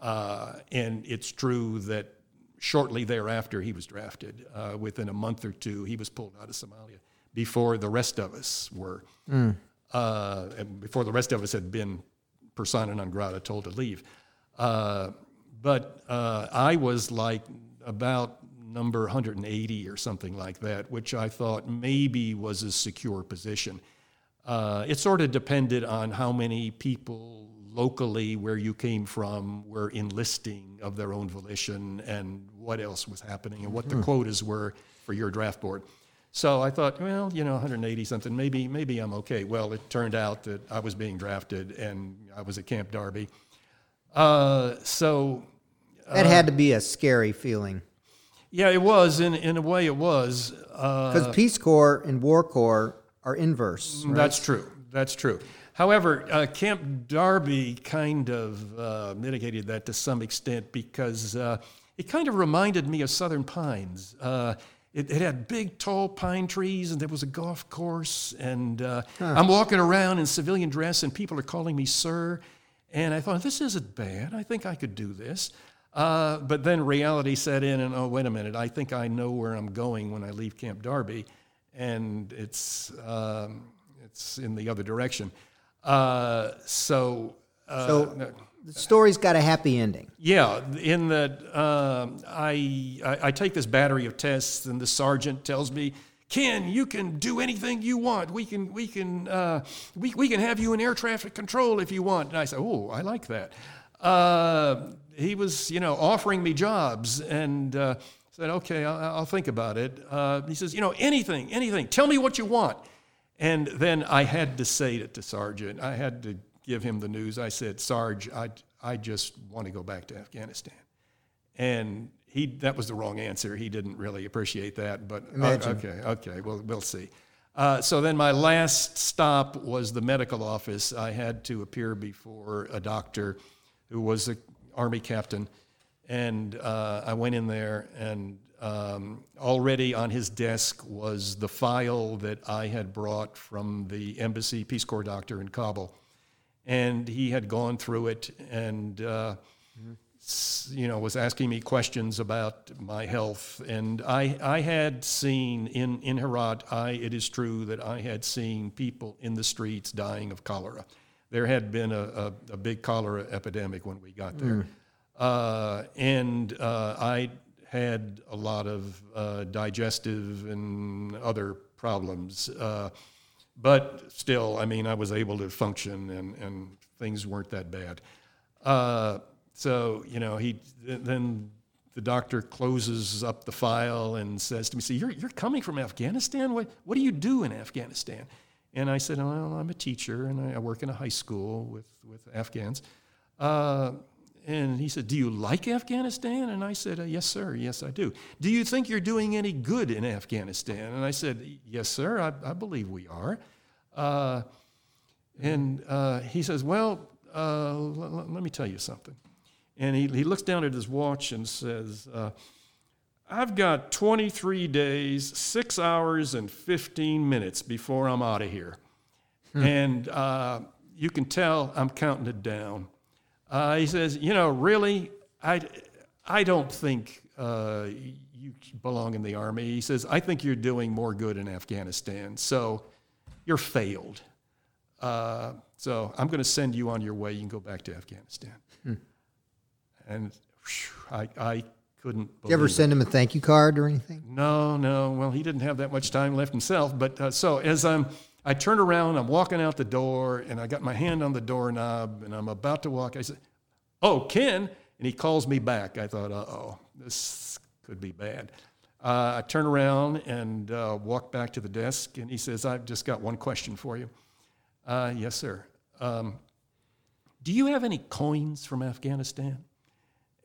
Uh, and it's true that shortly thereafter he was drafted. Uh, within a month or two, he was pulled out of Somalia before the rest of us were. Uh, and before the rest of us had been persona non grata told to leave. Uh, but uh, I was like about number 180 or something like that, which I thought maybe was a secure position. Uh, it sort of depended on how many people locally where you came from were enlisting of their own volition and what else was happening and what the quotas were for your draft board. So I thought, well, you know, 180 something, maybe maybe I'm okay. Well, it turned out that I was being drafted and I was at Camp Darby. Uh, so that had to be a scary feeling yeah, it was in in a way it was. Uh, because Peace Corps and War Corps are inverse. right? That's true. That's true. However, uh, Camp Darby kind of uh, mitigated that to some extent because uh, it kind of reminded me of Southern Pines. Uh, it, it, had big, tall pine trees, and there was a golf course. And uh, huh. I'm walking around in civilian dress, and people are calling me sir. And I thought, this isn't bad. I think I could do this. Uh, but then reality set in, and oh, wait a minute, I think I know where I'm going when I leave Camp Darby. And it's, um, it's in the other direction. Uh, so, uh, so the story's got a happy ending. Yeah, in that uh, I, I, I take this battery of tests, and the sergeant tells me, "Ken, you can do anything you want. We can we can uh, we we can have you in air traffic control if you want." And I say, "Oh, I like that." Uh, he was, you know, offering me jobs, and uh, said, "Okay, I'll, I'll think about it." Uh, he says, "You know, anything, anything. Tell me what you want." And then I had to say it to Sergeant. I had to give him the news. I said, Sarge, I, I just want to go back to Afghanistan. And he, that was the wrong answer. He didn't really appreciate that, but uh, okay, okay, well, we'll see. Uh, so then my last stop was the medical office. I had to appear before a doctor who was an army captain, and uh, I went in there, and um, already on his desk was the file that I had brought from the embassy Peace Corps doctor in Kabul and he had gone through it and uh, mm-hmm. you know was asking me questions about my health and I, I had seen in, in Herat I, it is true that I had seen people in the streets dying of cholera there had been a, a, a big cholera epidemic when we got there mm. uh, and uh, I had a lot of uh, digestive and other problems uh, but still, I mean, I was able to function and, and things weren't that bad. Uh, so, you know, he then the doctor closes up the file and says to me, "See, you're, you're coming from Afghanistan. What, what do you do in Afghanistan?" And I said, "Well, I'm a teacher and I work in a high school with, with Afghans." Uh, and he said, Do you like Afghanistan? And I said, Yes, sir. Yes, I do. Do you think you're doing any good in Afghanistan? And I said, Yes, sir. I, I believe we are. Uh, and uh, he says, Well, uh, l- l- let me tell you something. And he, he looks down at his watch and says, uh, I've got 23 days, six hours, and 15 minutes before I'm out of here. Hmm. And uh, you can tell I'm counting it down. Uh, he says, You know, really, I, I don't think uh, you belong in the army. He says, I think you're doing more good in Afghanistan. So you're failed. Uh, so I'm going to send you on your way. You can go back to Afghanistan. Hmm. And whew, I, I couldn't. Did you ever send him a thank you card or anything? No, no. Well, he didn't have that much time left himself. But uh, so as I'm I turn around, I'm walking out the door, and I got my hand on the doorknob, and I'm about to walk. I said, Oh, Ken. And he calls me back. I thought, uh oh, this could be bad. Uh, I turn around and uh, walk back to the desk, and he says, I've just got one question for you. Uh, yes, sir. Um, do you have any coins from Afghanistan?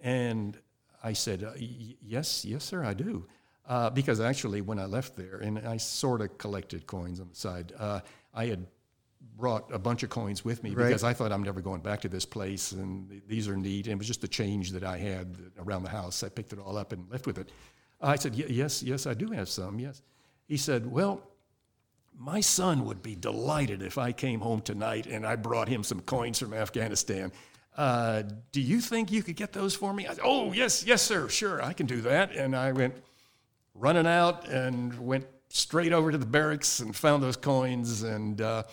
And I said, uh, Yes, yes, sir, I do. Uh, because actually, when I left there, and I sort of collected coins on the side, uh, I had brought a bunch of coins with me right. because I thought I'm never going back to this place, and these are neat. And it was just the change that I had around the house. I picked it all up and left with it. I said, Yes, yes, I do have some, yes. He said, Well, my son would be delighted if I came home tonight and I brought him some coins from Afghanistan. Uh, do you think you could get those for me? I said, Oh, yes, yes, sir, sure, I can do that. And I went, running out and went straight over to the barracks and found those coins and uh,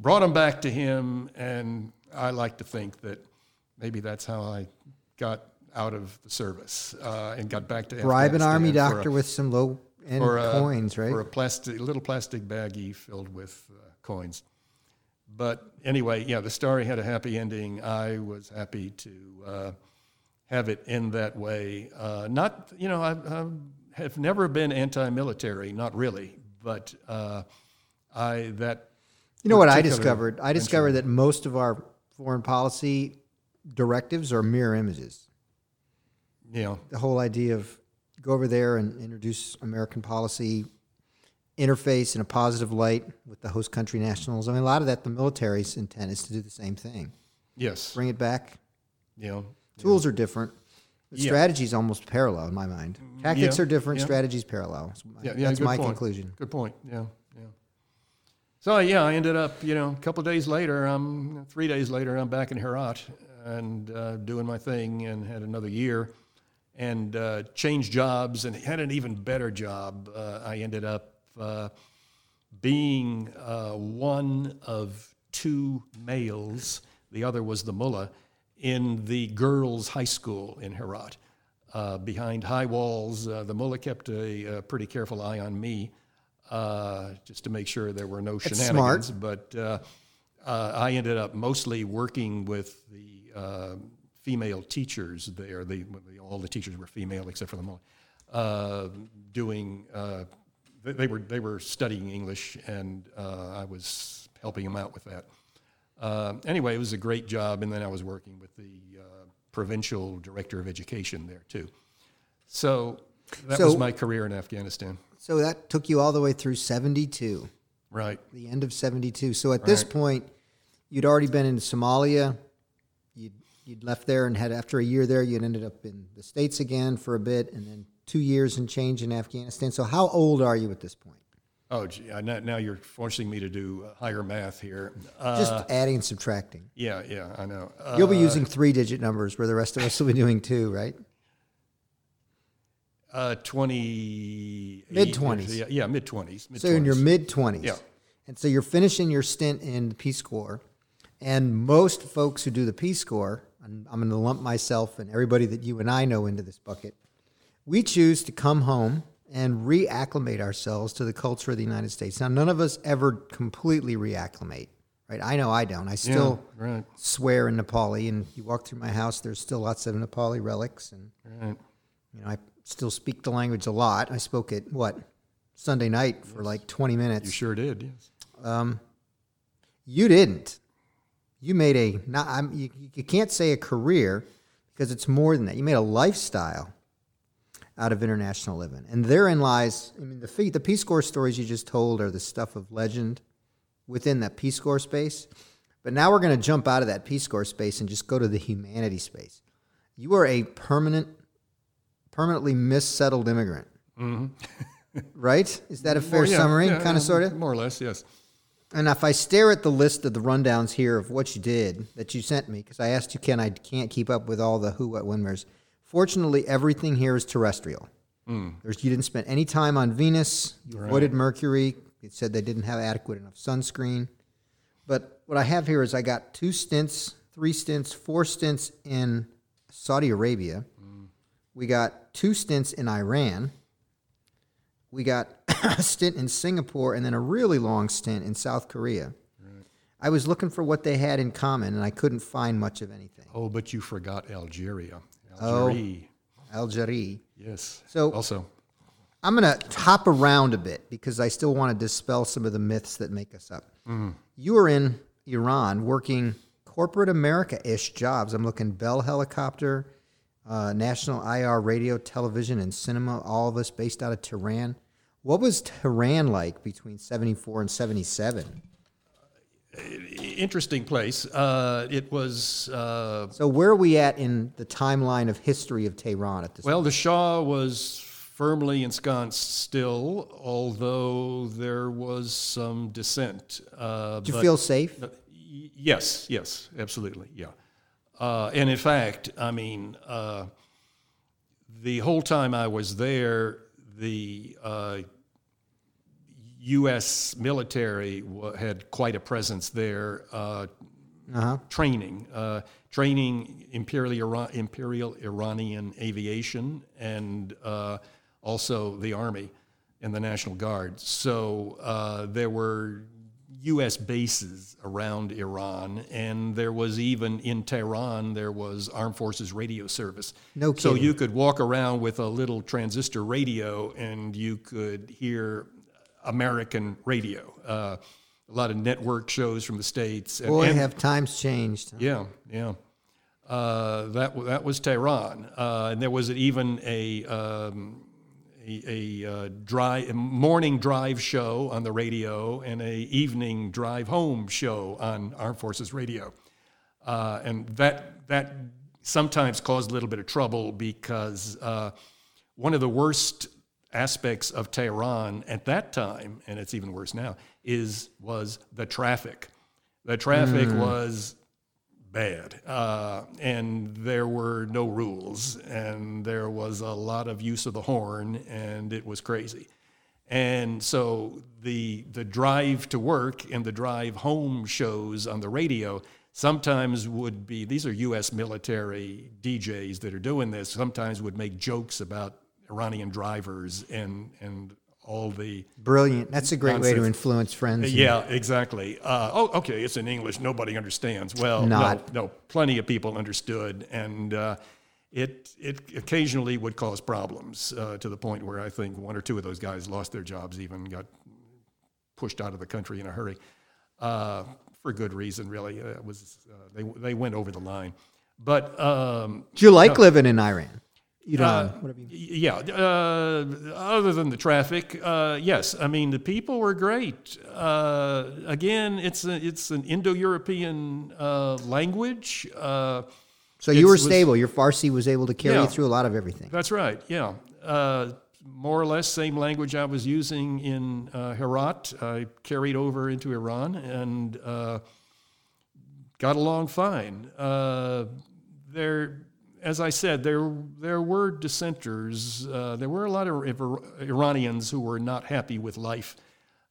brought them back to him. And I like to think that maybe that's how I got out of the service uh, and got back to bribe an army doctor a, with some low end coins, right? For a plastic, little plastic baggie filled with uh, coins. But anyway, yeah, the story had a happy ending. I was happy to uh, have it end that way. Uh, not, you know, I, I have never been anti-military, not really, but uh, I that. You know what I discovered? I discovered that most of our foreign policy directives are mirror images. Yeah. The whole idea of go over there and introduce American policy, interface in a positive light with the host country nationals. I mean, a lot of that, the military's intent is to do the same thing. Yes. Bring it back. Yeah. Tools yeah. are different. The Yeah. strategy's almost parallel in my mind. Tactics yeah, are different, strategies parallel. That's my- Yeah, yeah, That's my point. conclusion. Good point. Yeah, yeah. So yeah, I ended up, you know, a couple days later, um, three days later, I'm back in Herat and uh, doing my thing, and had another year, and uh, changed jobs, and had an even better job. Uh, I ended up uh, being uh, one of two males. The other was the mullah in the girls' high school in Herat. Uh, behind high walls, uh, the mullah kept a, uh pretty careful eye on me, uh, just to make sure there were no That's shenanigans. But uh, uh, I ended up mostly working with the uh, female teachers there. They, all the teachers were female except for the mullah. Uh, doing, uh, they were they were studying English, and uh, I was helping them out with that. Uh, anyway, it was a great job, and then I was working with the uh, provincial director of education there too. So that So- was my career in Afghanistan. So that took you all the way through 72, Right. the end of 72. So at this point, you'd already been in Somalia. You'd, you'd left there and had, after a year there, you'd ended up in the States again for a bit and then two years and change in Afghanistan. So how old are you at this point? Oh, gee, I- now, you're forcing me to do uh, higher math here. Uh, Just adding and subtracting. yeah, yeah, I know. Uh, You'll be using three digit numbers where the rest of us will be doing two, right? uh, 20. Mid-twenties. Yeah, yeah mid 20s. So in your mid 20s. Yeah. And so you're finishing your stint in the Peace Corps. And most folks who do the Peace Corps, and I'm going to lump myself and everybody that you and I know into this bucket, we choose to come home and reacclimate ourselves to the culture of the United States. Now, none of us ever completely reacclimate, right? I know I don't. I still right, swear in Nepali, and you walk through my house, there's still lots of Nepali relics. And, right. you know, I still speak the language a lot. I spoke it, what, Sunday night for like 20 minutes. You sure did, yes. Um, you didn't. You made a not. I'm, you, you can't say a career because it's more than that. You made a lifestyle out of international living, and therein lies. I mean, the the Peace Corps stories you just told are the stuff of legend within that Peace Corps space. But now we're going to jump out of that Peace Corps space and just go to the humanity space. You are a permanent, permanently missettled immigrant. Mm-hmm. right? Is that a fair Well, yeah, summary? yeah, kind yeah, of, sort of. More or less, yes. And if I stare at the list of the rundowns here of what you did that you sent me, because I asked you, Ken, I can't keep up with all the who, what, when, where's. Fortunately, everything here is terrestrial. Hmm. There's, you didn't spend any time on Venus. You avoided Mercury. It said they didn't have adequate enough sunscreen. But what I have here is I got two stints, three stints, four stints in Saudi Arabia. Hmm. We got two stints in Iran. We got a stint in Singapore and then a really long stint in South Korea. I was looking for what they had in common and I couldn't find much of anything. Oh, but you forgot Algeria. Oh. Algeria. Algeria. Yes. So- also, I'm going to hop around a bit because I still want to dispel some of the myths that make us up. You were in Iran working corporate America ish jobs. I'm looking Bell Helicopter, uh, National IR Radio, Television, and Cinema, all of us based out of Tehran. What was Tehran like between 74 and 77? Interesting place. Uh, it was uh, So, where are we at in the timeline of history of Tehran at this well, the Shah was firmly ensconced still, although there was some dissent. Uh, Did you but- feel safe? Y- Yes, yes, absolutely, yeah. Uh, and in fact, I mean, uh, the whole time I was there, the uh, U.S. military had quite a presence there, uh, Uh-huh. training, uh, training Imperial, Iran- Imperial Iranian aviation and uh, also the Army and the National Guard. So uh, there were U.S. bases around Iran, and there was even in Tehran, there was Armed Forces radio service. No So you could walk around with a little transistor radio and you could hear American radio. Uh, a lot of network shows from the States. And, Boy, and- have times changed. yeah, yeah. Uh, that that was Tehran, uh, and there was even a um, a, a uh, drive a morning drive show on the radio and a evening drive home show on Armed Forces Radio, uh, and that that sometimes caused a little bit of trouble because uh, one of the worst aspects of Tehran at that time, and it's even worse now, is was the traffic. The traffic Hmm. was bad, uh, and there were no rules, and there was a lot of use of the horn, and it was crazy. And so the the drive to work and the drive home shows on the radio sometimes would be these are U.S. military DJs that are doing this. Sometimes would make jokes about Iranian drivers and and all the Brilliant. That's a great way to influence friends. yeah, exactly. Uh, oh, okay, it's in English. Nobody understands. Well, Not. no, no, plenty of people understood, and uh, it it occasionally would cause problems uh, to the point where I think one or two of those guys lost their jobs, even got pushed out of the country in a hurry, uh, for good reason. Really, uh, it was uh, they they went over the line, but. Um, Do you like living in Iran? You know, uh, whatever you- yeah. Uh, other than the traffic, uh, yes. I mean, the people were great. Uh, again, it's a, it's an Indo-European uh, language. Uh, so you were was- stable. Your Farsi was able to carry Yeah. you through a lot of everything. that's right. Yeah. Uh, more or less same language I was using in uh, Herat. I carried over into Iran and uh, got along fine. Uh, there, as I said, there there were dissenters. Uh, there were a lot of Iranians who were not happy with life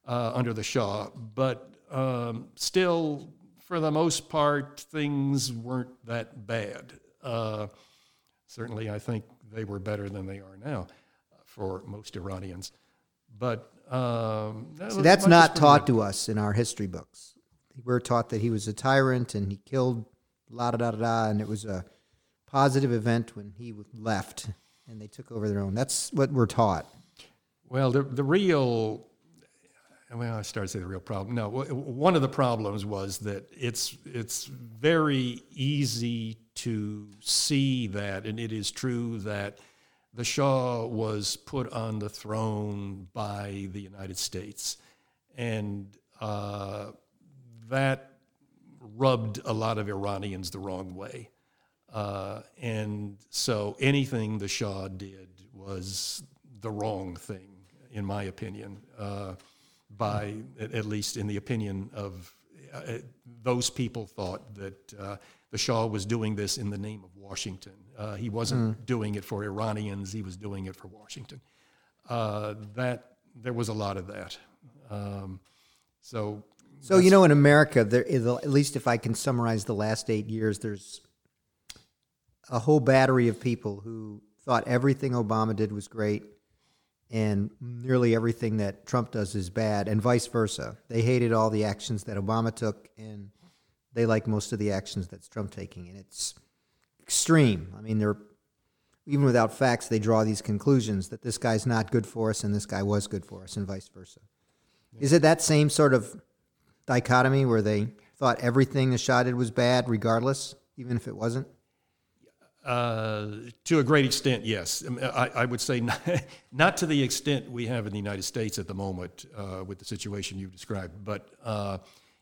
uh, under the Shah, but um, still, for the most part, things weren't that bad. Uh, certainly, I think they were better than they are now uh, for most Iranians. But um, that See, that's not taught to us in our history books. We're taught that he was a tyrant and he killed la da da da da, and it was a positive event when he left and they took over their own. That's what we're taught. Well, the the real well, I started to say the real problem. No, one of the problems was that it's it's very easy to see that, and it is true that the Shah was put on the throne by the United States, and uh, that rubbed a lot of Iranians the wrong way. Uh, and so anything the Shah did was the wrong thing, in my opinion, uh, by at, least in the opinion of uh, those people thought that uh, the Shah was doing this in the name of Washington. Uh, he wasn't doing it for Iranians; he was doing it for Washington. Uh, that there was a lot of that. Um, so So you know, in America, there at least if I can summarize the last eight years, there's a whole battery of people who thought everything Obama did was great, and nearly everything that Trump does is bad, and vice versa. They hated all the actions that Obama took, and they like most of the actions that Trump taking, and it's extreme. I mean, they're even without facts, they draw these conclusions that this guy's not good for us, and this guy was good for us, and vice versa. Is it that same sort of dichotomy where they thought everything the Shah did was bad, regardless, even if it wasn't? Uh, to a great extent, yes. Um, I, I would say not, not to the extent we have in the United States at the moment uh, with the situation you've described, but uh,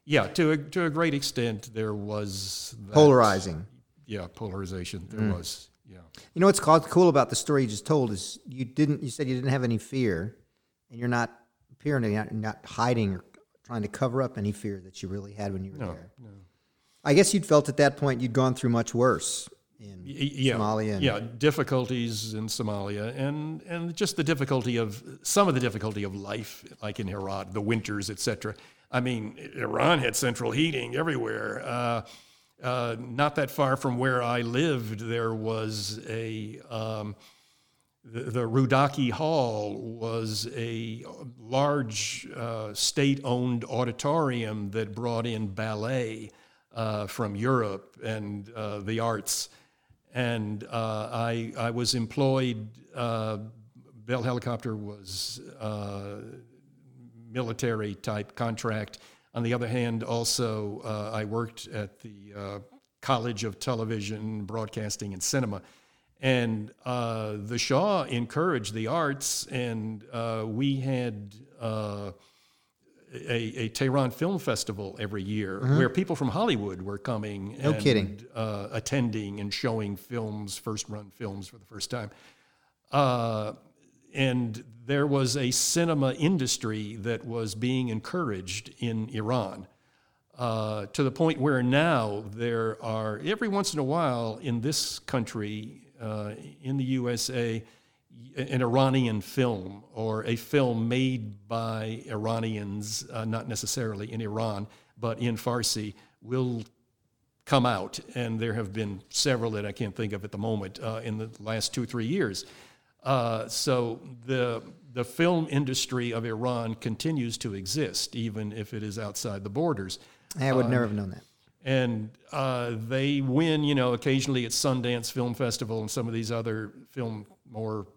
yeah, to a, to a great extent, there was that, Polarizing. Yeah, polarization. There was. Yeah. You know what's cool about the story you just told is you didn't. You said you didn't have any fear, and you're not appearing you're not hiding or trying to cover up any fear that you really had when you were No, there. no. I guess you'd felt at that point you'd gone through much worse in yeah, Somalia. And, yeah, difficulties in Somalia, and and just the difficulty of some of the difficulty of life, like in Herat, the winters, etc. I mean, Iran had central heating everywhere. Uh, uh, not that far from where I lived, there was a um, the, the Rudaki Hall was a large uh, state-owned auditorium that brought in ballet uh, from Europe and uh, the arts. And uh, I, I was employed. Uh, Bell Helicopter was uh, military type contract. On the other hand, also uh, I worked at the uh, College of Television, Broadcasting, and Cinema. And the Shah encouraged the arts, and we had a, a Tehran Film Festival every year where people from Hollywood were coming Mm-hmm. No and kidding. Uh, attending and showing films, first run films for the first time. Uh, and there was a cinema industry that was being encouraged in Iran uh, to the point where now there are, every once in a while in this country, uh, in the USA, an Iranian film or a film made by Iranians, uh, not necessarily in Iran, but in Farsi, will come out. And there have been several that I can't think of at the moment uh, in the last two, three years. Uh, so the, the film industry of Iran continues to exist, even if it is outside the borders. I would never have known that. And uh, they win, you know, occasionally at Sundance Film Festival and some of these other film, more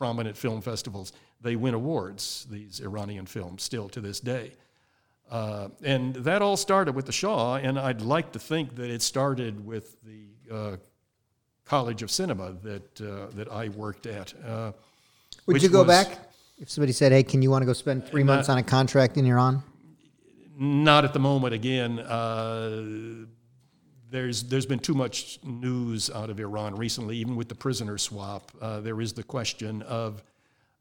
prominent film festivals. They win awards, these Iranian films, still to this day. Uh, and that all started with the Shah, and I'd like to think that it started with the uh, College of Cinema that, uh, that I worked at. Uh, Would you go was- back if somebody said, "Hey, can you want to go spend three months on a contract in Iran?" Not at the moment. Again, uh, there's there's been too much news out of Iran recently, even with the prisoner swap. Uh, there is the question of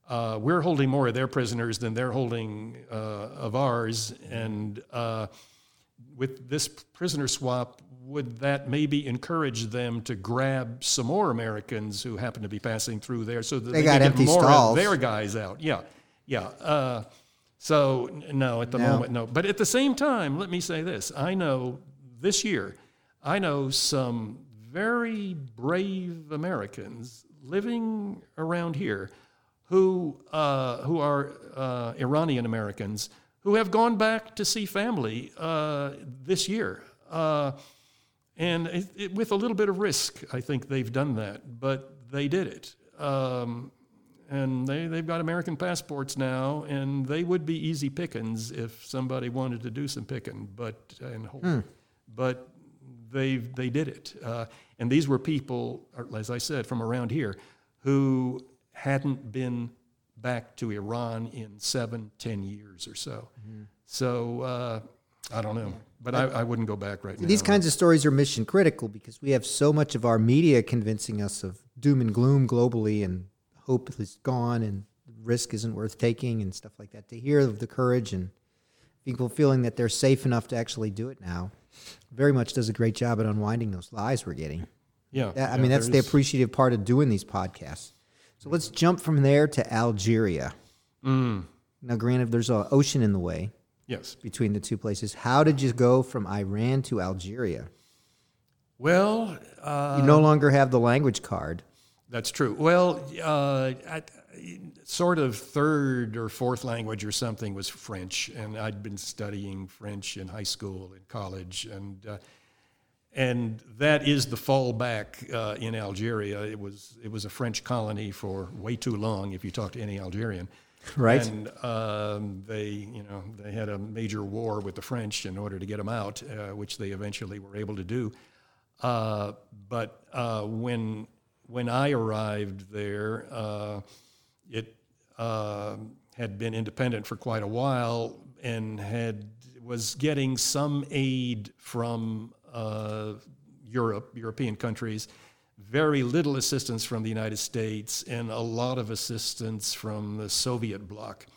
uh, we're holding more of their prisoners than they're holding uh, of ours, and uh, with this prisoner swap, would that maybe encourage them to grab some more Americans who happen to be passing through there, so that They they, got can empty get more stalls. of their guys out? Yeah, yeah. Uh, so no, at the No. moment, no. But at the same time, let me say this: I know this year, I know some very brave Americans living around here who uh, who are uh, Iranian Americans who have gone back to see family uh, this year. Uh, and it, it, with a little bit of risk, I think they've done that, but they did it. Um, and they, they've got American passports now, and they would be easy pickings if somebody wanted to do some picking, but and hold. But they they did it, uh, and these were people, as I said, from around here, who hadn't been back to Iran in seven, ten years or so. So uh, I don't know, but I, I wouldn't go back right now. These kinds of stories are mission critical because we have so much of our media convincing us of doom and gloom globally and hope is gone and risk isn't worth taking and stuff like that. To hear of the courage and people feeling that they're safe enough to actually do it now very much does a great job at unwinding those lies we're getting. yeah, I yeah, mean, that's the appreciative part of doing these podcasts. So let's jump from there to Algeria. Mm. Now, granted, there's an ocean in the way Yes. between the two places. How did you go from Iran to Algeria? Well, uh, You no longer have the language card. That's true. Well, uh, I, sort of third or fourth language or something was French, and I'd been studying French in high school and college, and uh, and that is the fallback uh, in Algeria. It was it was a French colony for way too long. If you talk to any Algerian, Right. And um, they, you know, they had a major war with the French in order to get them out, uh, which they eventually were able to do. Uh, but uh, when when I arrived there, uh, it uh, had been independent for quite a while and had was getting some aid from uh, Europe, European countries, very little assistance from the United States, and a lot of assistance from the Soviet bloc.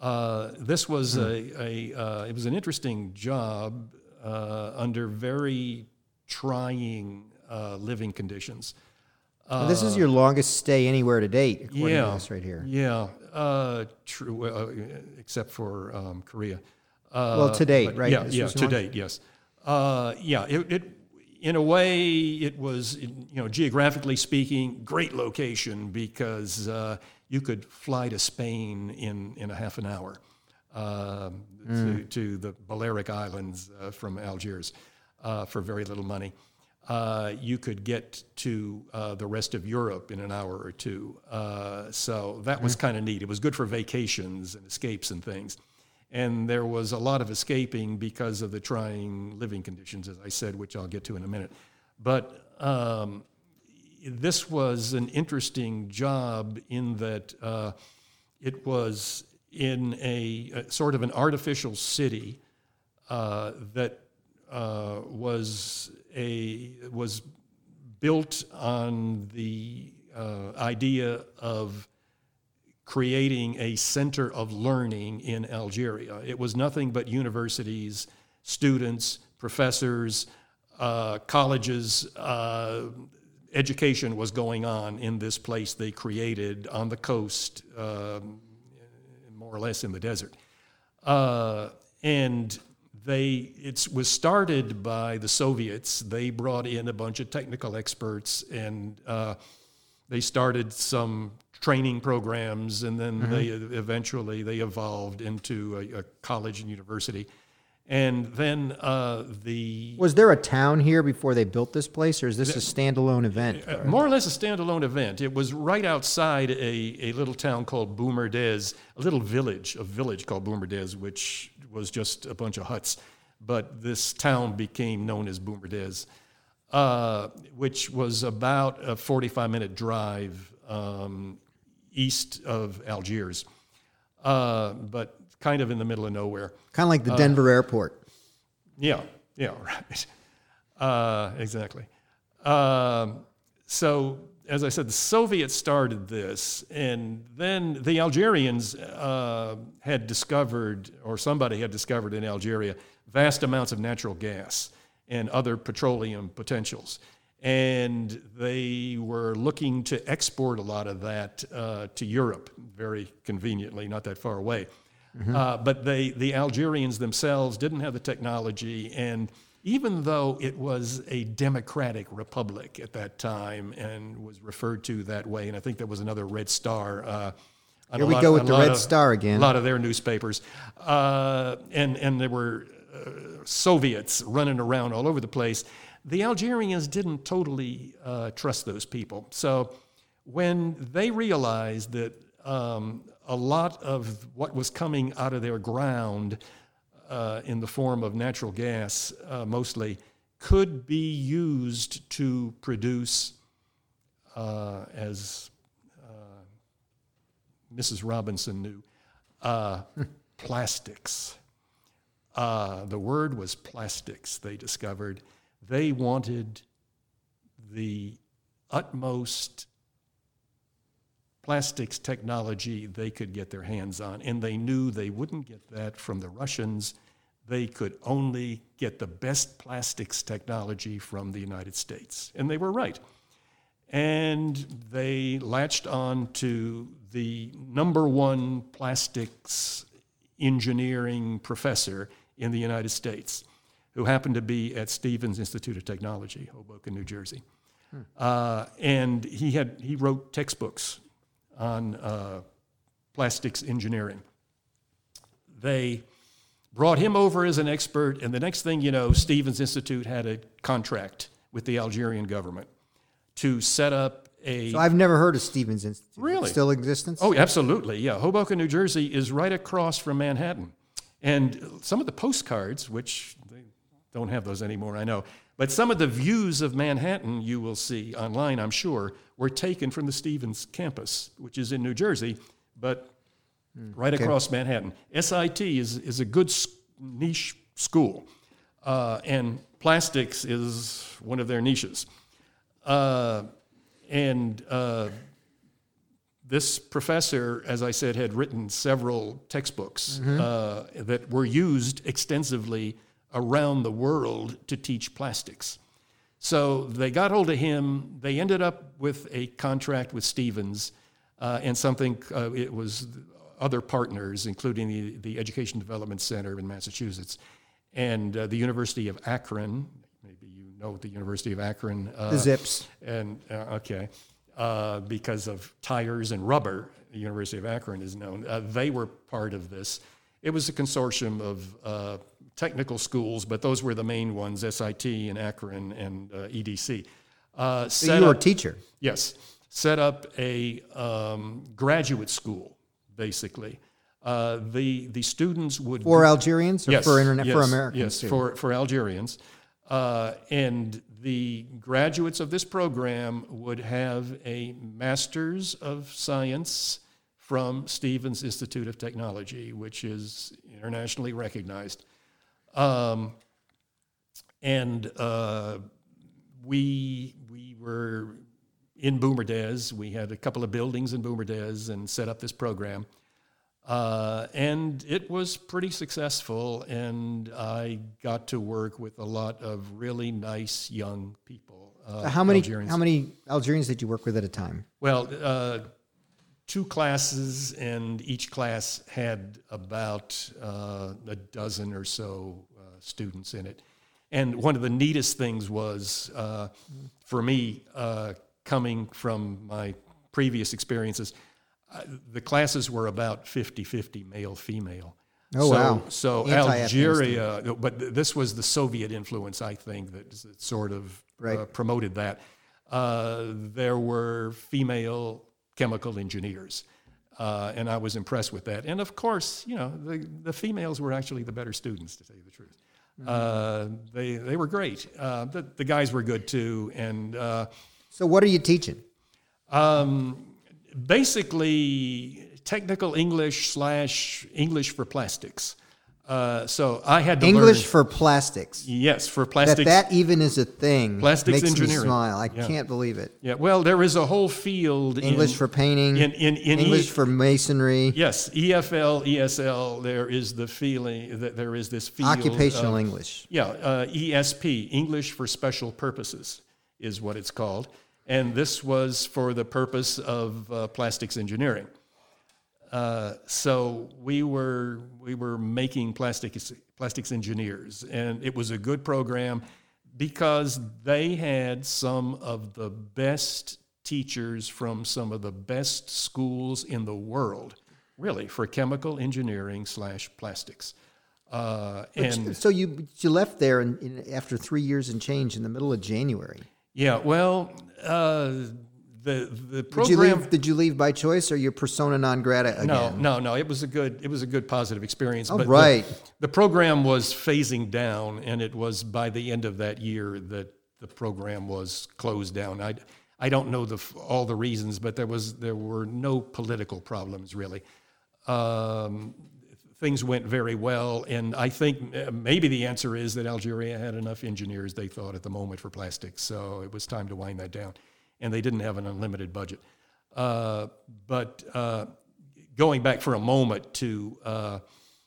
Uh, this was a, a uh, it was an interesting job uh, under very trying uh, living conditions. Well, this is your longest stay anywhere to date, according yeah, to this right here. Yeah, uh, true. Uh, except for um, Korea. Uh, Well, to date, right? Yeah, This yeah, to date, yes. Uh, yeah, it, it in a way it was you know geographically speaking great location because uh, you could fly to Spain in in a half an hour um, to, to the Balearic Islands uh, from Algiers uh, for very little money. Uh, you could get to uh, the rest of Europe in an hour or two. Uh, so that was kind of neat. It was good for vacations and escapes and things. And there was a lot of escaping because of the trying living conditions, as I said, which I'll get to in a minute. But um, this was an interesting job in that uh, it was in a, a sort of an artificial city uh, that uh, was a was built on the uh, idea of creating a center of learning in Algeria. It was nothing but universities, students, professors, uh, colleges. Uh, education was going on in this place they created on the coast, um, more or less in the desert. Uh, and they it was started by the Soviets. They brought in a bunch of technical experts and uh, they started some training programs, and then mm-hmm. they eventually they evolved into a, a college and university. And then uh, the was there a town here before they built this place, or is this a standalone event? Uh, more or less a standalone event. It was right outside a, a little town called Boumerdès, a little village, a village called Boumerdès, which was just a bunch of huts. But this town became known as Boumerdès, uh, which was about a 45 minute drive um, east of Algiers, uh, but kind of in the middle of nowhere. Kind of like the Denver uh, airport. Yeah, yeah, right. Uh, exactly. Um, so, as I said, the Soviets started this, and then the Algerians uh, had discovered, or somebody had discovered in Algeria, vast amounts of natural gas and other petroleum potentials and they were looking to export a lot of that uh, to Europe very conveniently, not that far away. Mm-hmm. Uh, but they, the Algerians themselves didn't have the technology, and even though it was a democratic republic at that time and was referred to that way, and I think there was another red star. Uh, Here we lot, go with the red of, star again. A lot of their newspapers, uh, and and there were uh, Soviets running around all over the place the Algerians didn't totally uh, trust those people. So when they realized that um, a lot of what was coming out of their ground uh, in the form of natural gas, uh, mostly, could be used to produce, uh, as uh, Mrs. Robinson knew, uh, plastics. the word was plastics, they discovered they wanted the utmost plastics technology they could get their hands on, and they knew they wouldn't get that from the Russians. They could only get the best plastics technology from the United States. And they were right. And they latched on to the number one plastics engineering professor in the United States who happened to be at Stevens Institute of Technology, Hoboken, New Jersey. Hmm. Uh, and he, had, he wrote textbooks on uh, plastics engineering. They brought him over as an expert, and the next thing you know, Stevens Institute had a contract with the Algerian government to set up a. So I've never heard of Stevens Institute. Really? Still in existence? Oh, absolutely. Yeah. Hoboken, New Jersey is right across from Manhattan. And some of the postcards, which they don't have those anymore, I know. But some of the views of Manhattan you will see online, I'm sure, were taken from the Stevens campus, which is in New Jersey, but mm, right okay. across Manhattan. SIT is, is a good niche school, uh, and plastics is one of their niches. Uh, and uh, this professor, as I said, had written several textbooks mm-hmm. Uh, that were used extensively around the world to teach plastics. So they got hold of him. They ended up with a contract with Stevens uh, and something, uh, it was other partners, including the, the Education Development Center in Massachusetts and uh, the University of Akron. Maybe you know the University of Akron. Uh, the Zips. And, uh, okay. Uh, because of tires and rubber, the University of Akron is known. they were part of this. It was a consortium of technical schools, but those were the main ones SIT and Akron and uh, EDC. Uh, so you were a teacher? Yes. Set up a um, graduate school, basically. Uh, the, the students would. For Algerians or yes, for, internet, yes, for Americans? Yes, for, for Algerians. Uh, and the graduates of this program would have a master's of science from Stevens Institute of Technology, which is internationally recognized. Um, and uh, we we were in Boumerdès. We had a couple of buildings in Boumerdès and set up this program. Uh, and it was pretty successful, and I got to work with a lot of really nice young people. Uh, how many Algerians. how many Algerians did you work with at a time? Well, uh, two classes, and each class had about uh, a dozen or so uh, students in it. And one of the neatest things was uh, for me, uh, coming from my previous experiences, uh, the classes were about 50 50 male female. Oh, so, wow. So Algeria, but th- this was the Soviet influence, I think, that s- sort of Right. uh, promoted that. Uh, there were female chemical engineers. Uh, and I was impressed with that. And of course, you know, the, the females were actually the better students, to tell you the truth. Uh, they, they were great. Uh, the, the guys were good too. And uh, So what are you teaching? um, basically, technical English slash English for plastics. Uh, so I had to English learn. for plastics. Yes, for plastics. that even is a thing. Plastics makes engineering. Me smile. I Yeah. can't believe it. yeah, well, there is a whole field. English in, for painting. in, in, in English E- for masonry. Yes, EFL, ESL. There is the feeling that there is this field. Occupational of- English. Yeah, uh, ESP, English for Special Purposes, is what it's called. And this was for the purpose of uh, plastics engineering. Uh, so we were we were making plastics plastics engineers, and it was a good program because they had some of the best teachers from some of the best schools in the world, really, for chemical engineering slash plastics. Uh, and So you you left there in, in, after three years and change in the middle of January. yeah, well, uh, the the Did you program. leave? Did you leave by choice or your persona non grata again? No, no, no. It was a good. It was a good positive experience. Oh, but right. The, program was phasing down, and it was by the end of that year that the program was closed down. I, I don't know the all the reasons, but there was there were no political problems really. Um, things went very well, and I think uh, maybe the answer is that Algeria had enough engineers they thought at the moment for plastics, so it was time to wind that down, and they didn't have an unlimited budget. Uh, but uh, going back for a moment to uh,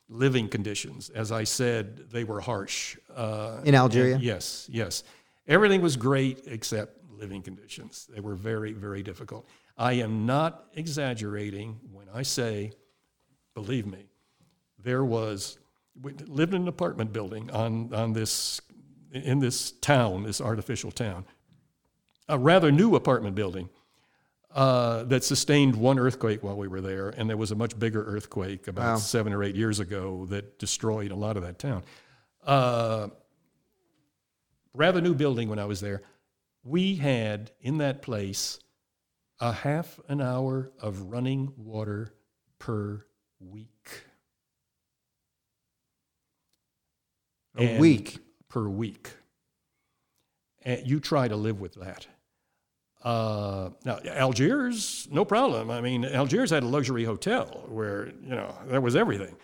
living conditions, as I said, they were harsh. Uh, In Algeria? yes, yes. Everything was great except living conditions. They were very, very difficult. I am not exaggerating when I say, believe me, there was, we lived in an apartment building on, on this, in this town, this artificial town, a rather new apartment building uh, that sustained one earthquake while we were there, and there was a much bigger earthquake about Wow. seven or eight years ago that destroyed a lot of that town. Uh, rather new building when I was there. We had in that place a half an hour of running water per week. A And- week. per week. And you try to live with that. Uh, now, Algiers, no problem. I mean, Algiers had a luxury hotel where, you know, there was everything.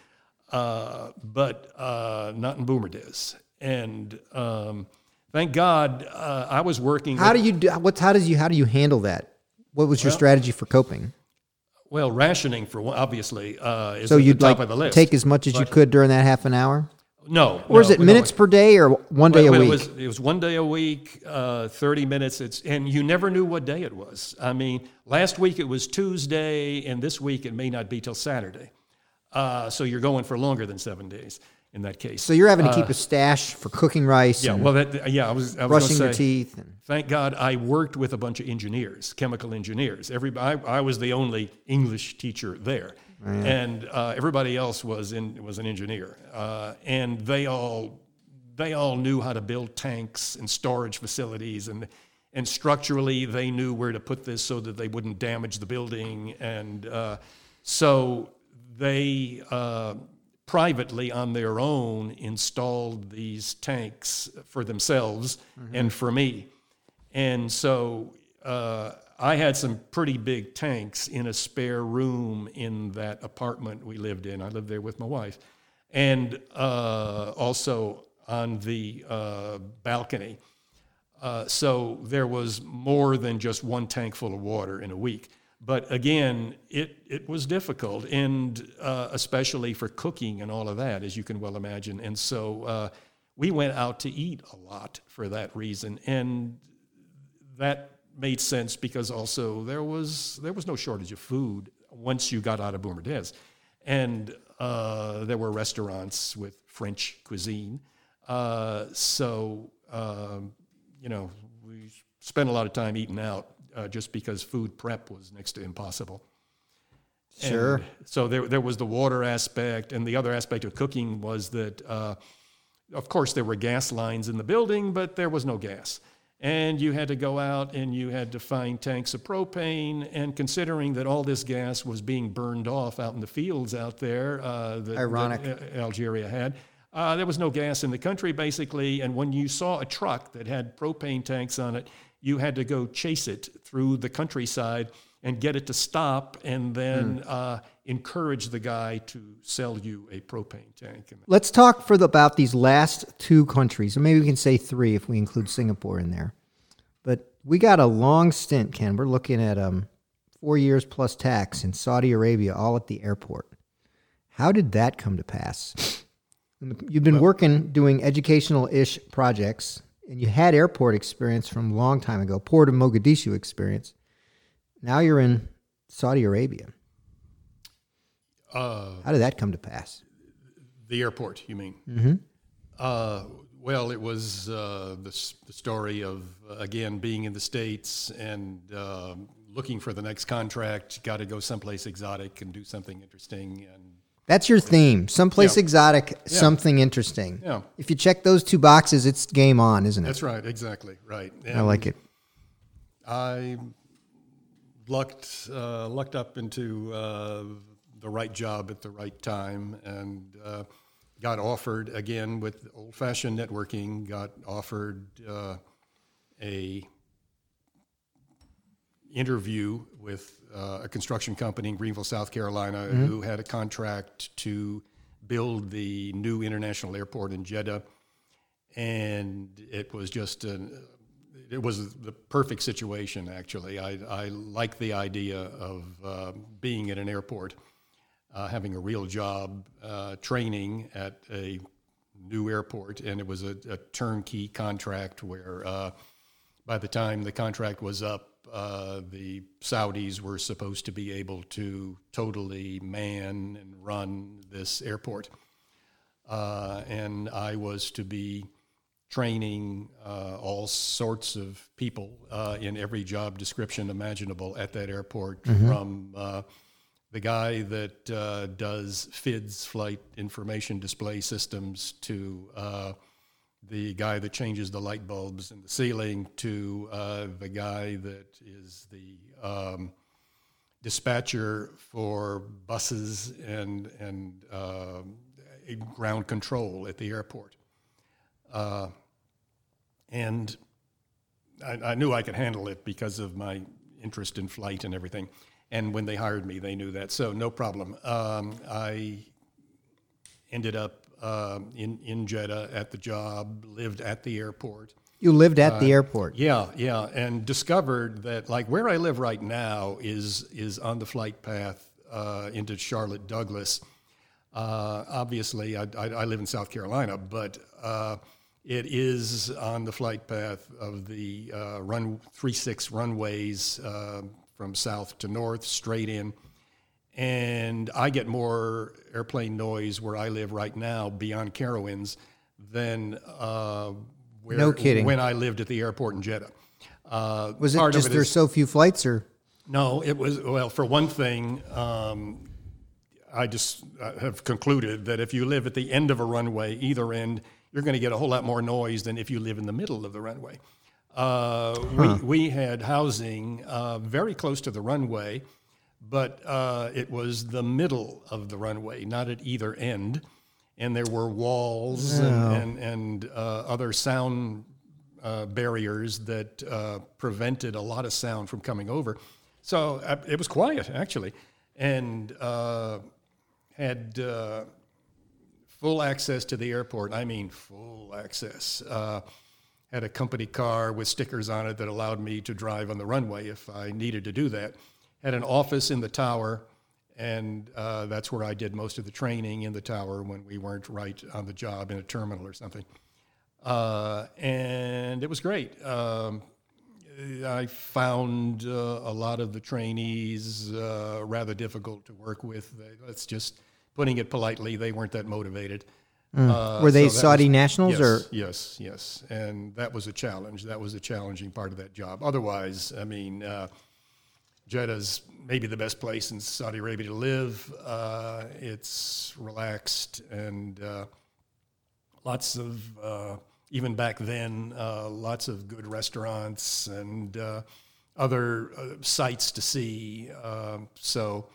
Uh, but uh, not in Boumerdès. And um, thank God uh, I was working. How with- do you do? What's how does you how do you handle that? What was your Well- strategy for coping? well, rationing, for obviously, uh, is So at you'd the top like of the list. take as much as you could during that half an hour, no. or is no, it no, minutes per day or one day a It week? was, it was one day a week, uh, 30 minutes. It's, and you never knew what day it was. I mean, last week it was Tuesday, and this week it may not be till Saturday. Uh, so you're going for longer than seven days in that case. so you're having to keep a stash for cooking rice uh, yeah, well, that, yeah, I was, I was brushing gonna your teeth. And, Thank God I worked with a bunch of engineers, chemical engineers. Everybody, I, I was the only English teacher there, and uh, everybody else was in was an engineer, uh, and they all they all knew how to build tanks and storage facilities, and and structurally they knew where to put this so that they wouldn't damage the building, and uh, so they. Uh, privately on their own installed these tanks for themselves and for me. And so uh, I had some pretty big tanks in a spare room in that apartment we lived in. I lived there with my wife, and uh, also on the uh, balcony. Uh, so there was more than just one tank full of water in a week. But again, it, it was difficult, and uh, especially for cooking and all of that, as you can well imagine. And so uh, we went out to eat a lot for that reason, and that made sense because also there was there was no shortage of food once you got out of Boomer Boumerdès, and uh, there were restaurants with French cuisine. Uh, so um, you know we spent a lot of time eating out uh, just because food prep was next to impossible. Sure. And so there, there was the water aspect, and the other aspect of cooking was that, uh, of course, there were gas lines in the building, but there was no gas. And you had to go out and you had to find tanks of propane. And considering that all this gas was being burned off out in the fields out there, uh, that, Ironic. that, uh, Algeria had, uh, there was no gas in the country basically. And when you saw a truck that had propane tanks on it, you had to go chase it through the countryside and get it to stop and then uh, encourage the guy to sell you a propane tank. Let's talk for the, about these last two countries, or maybe we can say three if we include Singapore in there. But we got a long stint, Ken. We're looking at um, four years plus tax in Saudi Arabia, all at the airport. How did that come to pass? You've been working doing educational ish projects, and you had airport experience from a long time ago, Port of Mogadishu experience. Now you're in Saudi Arabia. uh, How did that come to pass? the airport, you mean? Mm-hmm. Uh, well, it was uh, the, the story of, uh, again, being in the States and um looking for the next contract. Got to go someplace exotic and do something interesting. And That's your theme. Someplace Yeah. exotic, something interesting. Yeah. If you check those two boxes, it's game on, isn't it? that's right, exactly, right. I like it. I lucked uh, lucked up into uh, the right job at the right time, and uh, got offered again with old-fashioned networking. Got offered uh, a interview with uh, a construction company in Greenville, South Carolina, who had a contract to build the new international airport in Jeddah, and it was just an it was the perfect situation, actually. I, I like the idea of uh, being at an airport, uh, having a real job, uh, training at a new airport, and it was a, a turnkey contract where uh, by the time the contract was up, uh, the Saudis were supposed to be able to totally man and run this airport. Uh, and I was to be training uh, all sorts of people uh, in every job description imaginable at that airport, from uh, the guy that uh, does FIDS, flight information display systems, to uh, the guy that changes the light bulbs in the ceiling, to uh, the guy that is the um, dispatcher for buses and and um, ground control at the airport. Uh, and I, I knew I could handle it because of my interest in flight and everything. And when they hired me, they knew that, so no problem. Um, I ended up um, in in Jeddah at the job, lived at the airport. You lived at the airport. Yeah, yeah, and discovered that like where I live right now is is on the flight path uh, into Charlotte Douglas. Uh, obviously, I, I, I live in South Carolina, but uh, it is on the flight path of the uh, run three six runways uh, from south to north, straight in. And I get more airplane noise where I live right now beyond Carowinds than uh, where, No kidding. when I lived at the airport in Jeddah. Uh, Was it just there's is- so few flights, or no, it was, well, for one thing, um, I just uh, have concluded that if you live at the end of a runway, either end, you're going to get a whole lot more noise than if you live in the middle of the runway. Uh, we, we had housing uh, very close to the runway, but uh, it was the middle of the runway, not at either end. And there were walls and, and, and uh, other sound uh, barriers that uh, prevented a lot of sound from coming over. So it was quiet, actually, and uh, had uh, full access to the airport. I mean, full access. Uh, had a company car with stickers on it that allowed me to drive on the runway if I needed to do that. Had an office in the tower, and uh, that's where I did most of the training in the tower when we weren't right on the job in a terminal or something. Uh, and it was great. Um, I found uh, a lot of the trainees uh, rather difficult to work with. Let's just putting it politely, they weren't that motivated. Uh, Were they so Saudi was- nationals yes, or? Yes, yes, and that was a challenge. That was a challenging part of that job. Otherwise, I mean, uh, Jeddah's maybe the best place in Saudi Arabia to live. Uh, it's relaxed and uh, lots of, uh, even back then, uh, lots of good restaurants and uh, other uh, sights to see. Um, so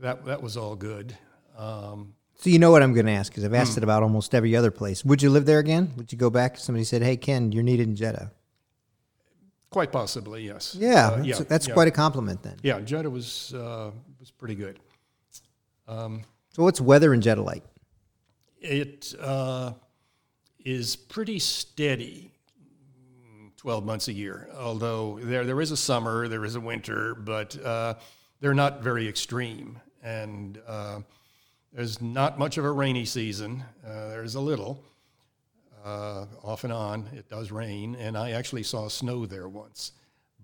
that that was all good. Um, So you know what I'm going to ask because I've Hmm. asked it about almost every other place. Would you live there again? Would you go back? if Somebody said, "Hey, Ken, you're needed in Jeddah." quite possibly, yes. Yeah, Uh, that's, that's yeah. quite a compliment then. Yeah, Jeddah was uh, was pretty good. So what's weather in Jeddah like? It uh, is pretty steady, twelve months a year. Although there there is a summer, there is a winter, but uh, they're not very extreme, and uh, there's not much of a rainy season. Uh, there's a little. Uh, off and on, it does rain, and I actually saw snow there once,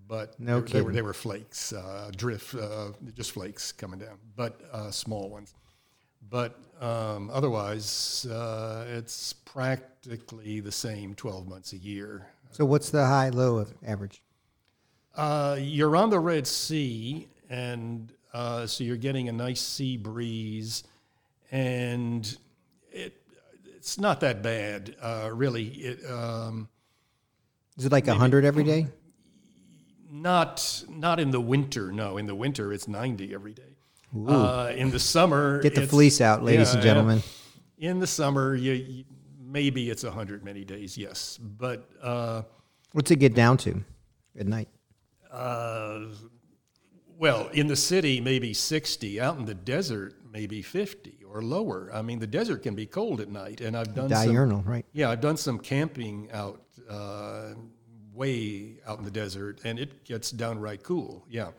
but No they, they were they were flakes, uh, drift, uh, just flakes coming down, but uh, small ones. But um, otherwise, uh, it's practically the same 12 months a year. So what's the high low of average? Uh, you're on the Red Sea, and uh, so you're getting a nice sea breeze, and it it's not that bad, uh, really. It, um, Is it like a hundred every day? not not in the winter. No, in the winter it's 90 every day. Uh, in the summer, Get the fleece out, ladies yeah, and gentlemen. In the summer, you, you maybe it's 100 many days, yes, but. Uh, What's it get down to at night? Uh, well, in the city, maybe 60. Out in the desert, maybe 50 or lower. I mean, the desert can be cold at night, and I've done some. Diurnal, right? Yeah, I've done some camping out uh, way out in the desert, and it gets downright cool. Yeah,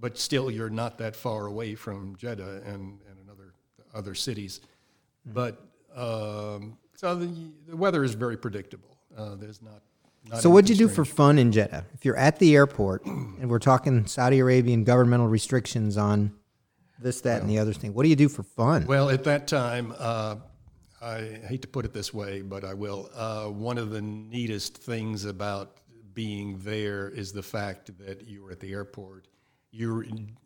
but still, you're not that far away from Jeddah and, and another other cities. But um, so the, the weather is very predictable. Uh, there's not. not So what'd you do for fun in Jeddah? If you're at the airport and we're talking Saudi Arabian governmental restrictions on this, that, and the other thing, what do you do for fun? Well, at that time, uh, I hate to put it this way, but I will. Uh, one of the neatest things about being there is the fact that you were at the airport. You're in,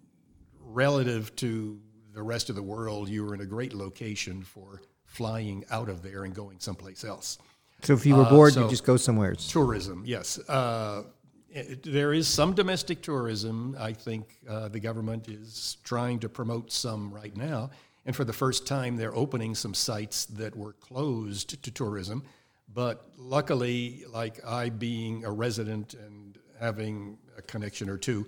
relative to the rest of the world. You were in a great location for flying out of there and going someplace else. So if you were bored, you so- just go somewhere. Tourism, yes. Uh, it- there is some domestic tourism. I think uh, the government is trying to promote some right now. And for the first time, they're opening some sites that were closed to tourism. But luckily, like I being a resident and having a connection or two,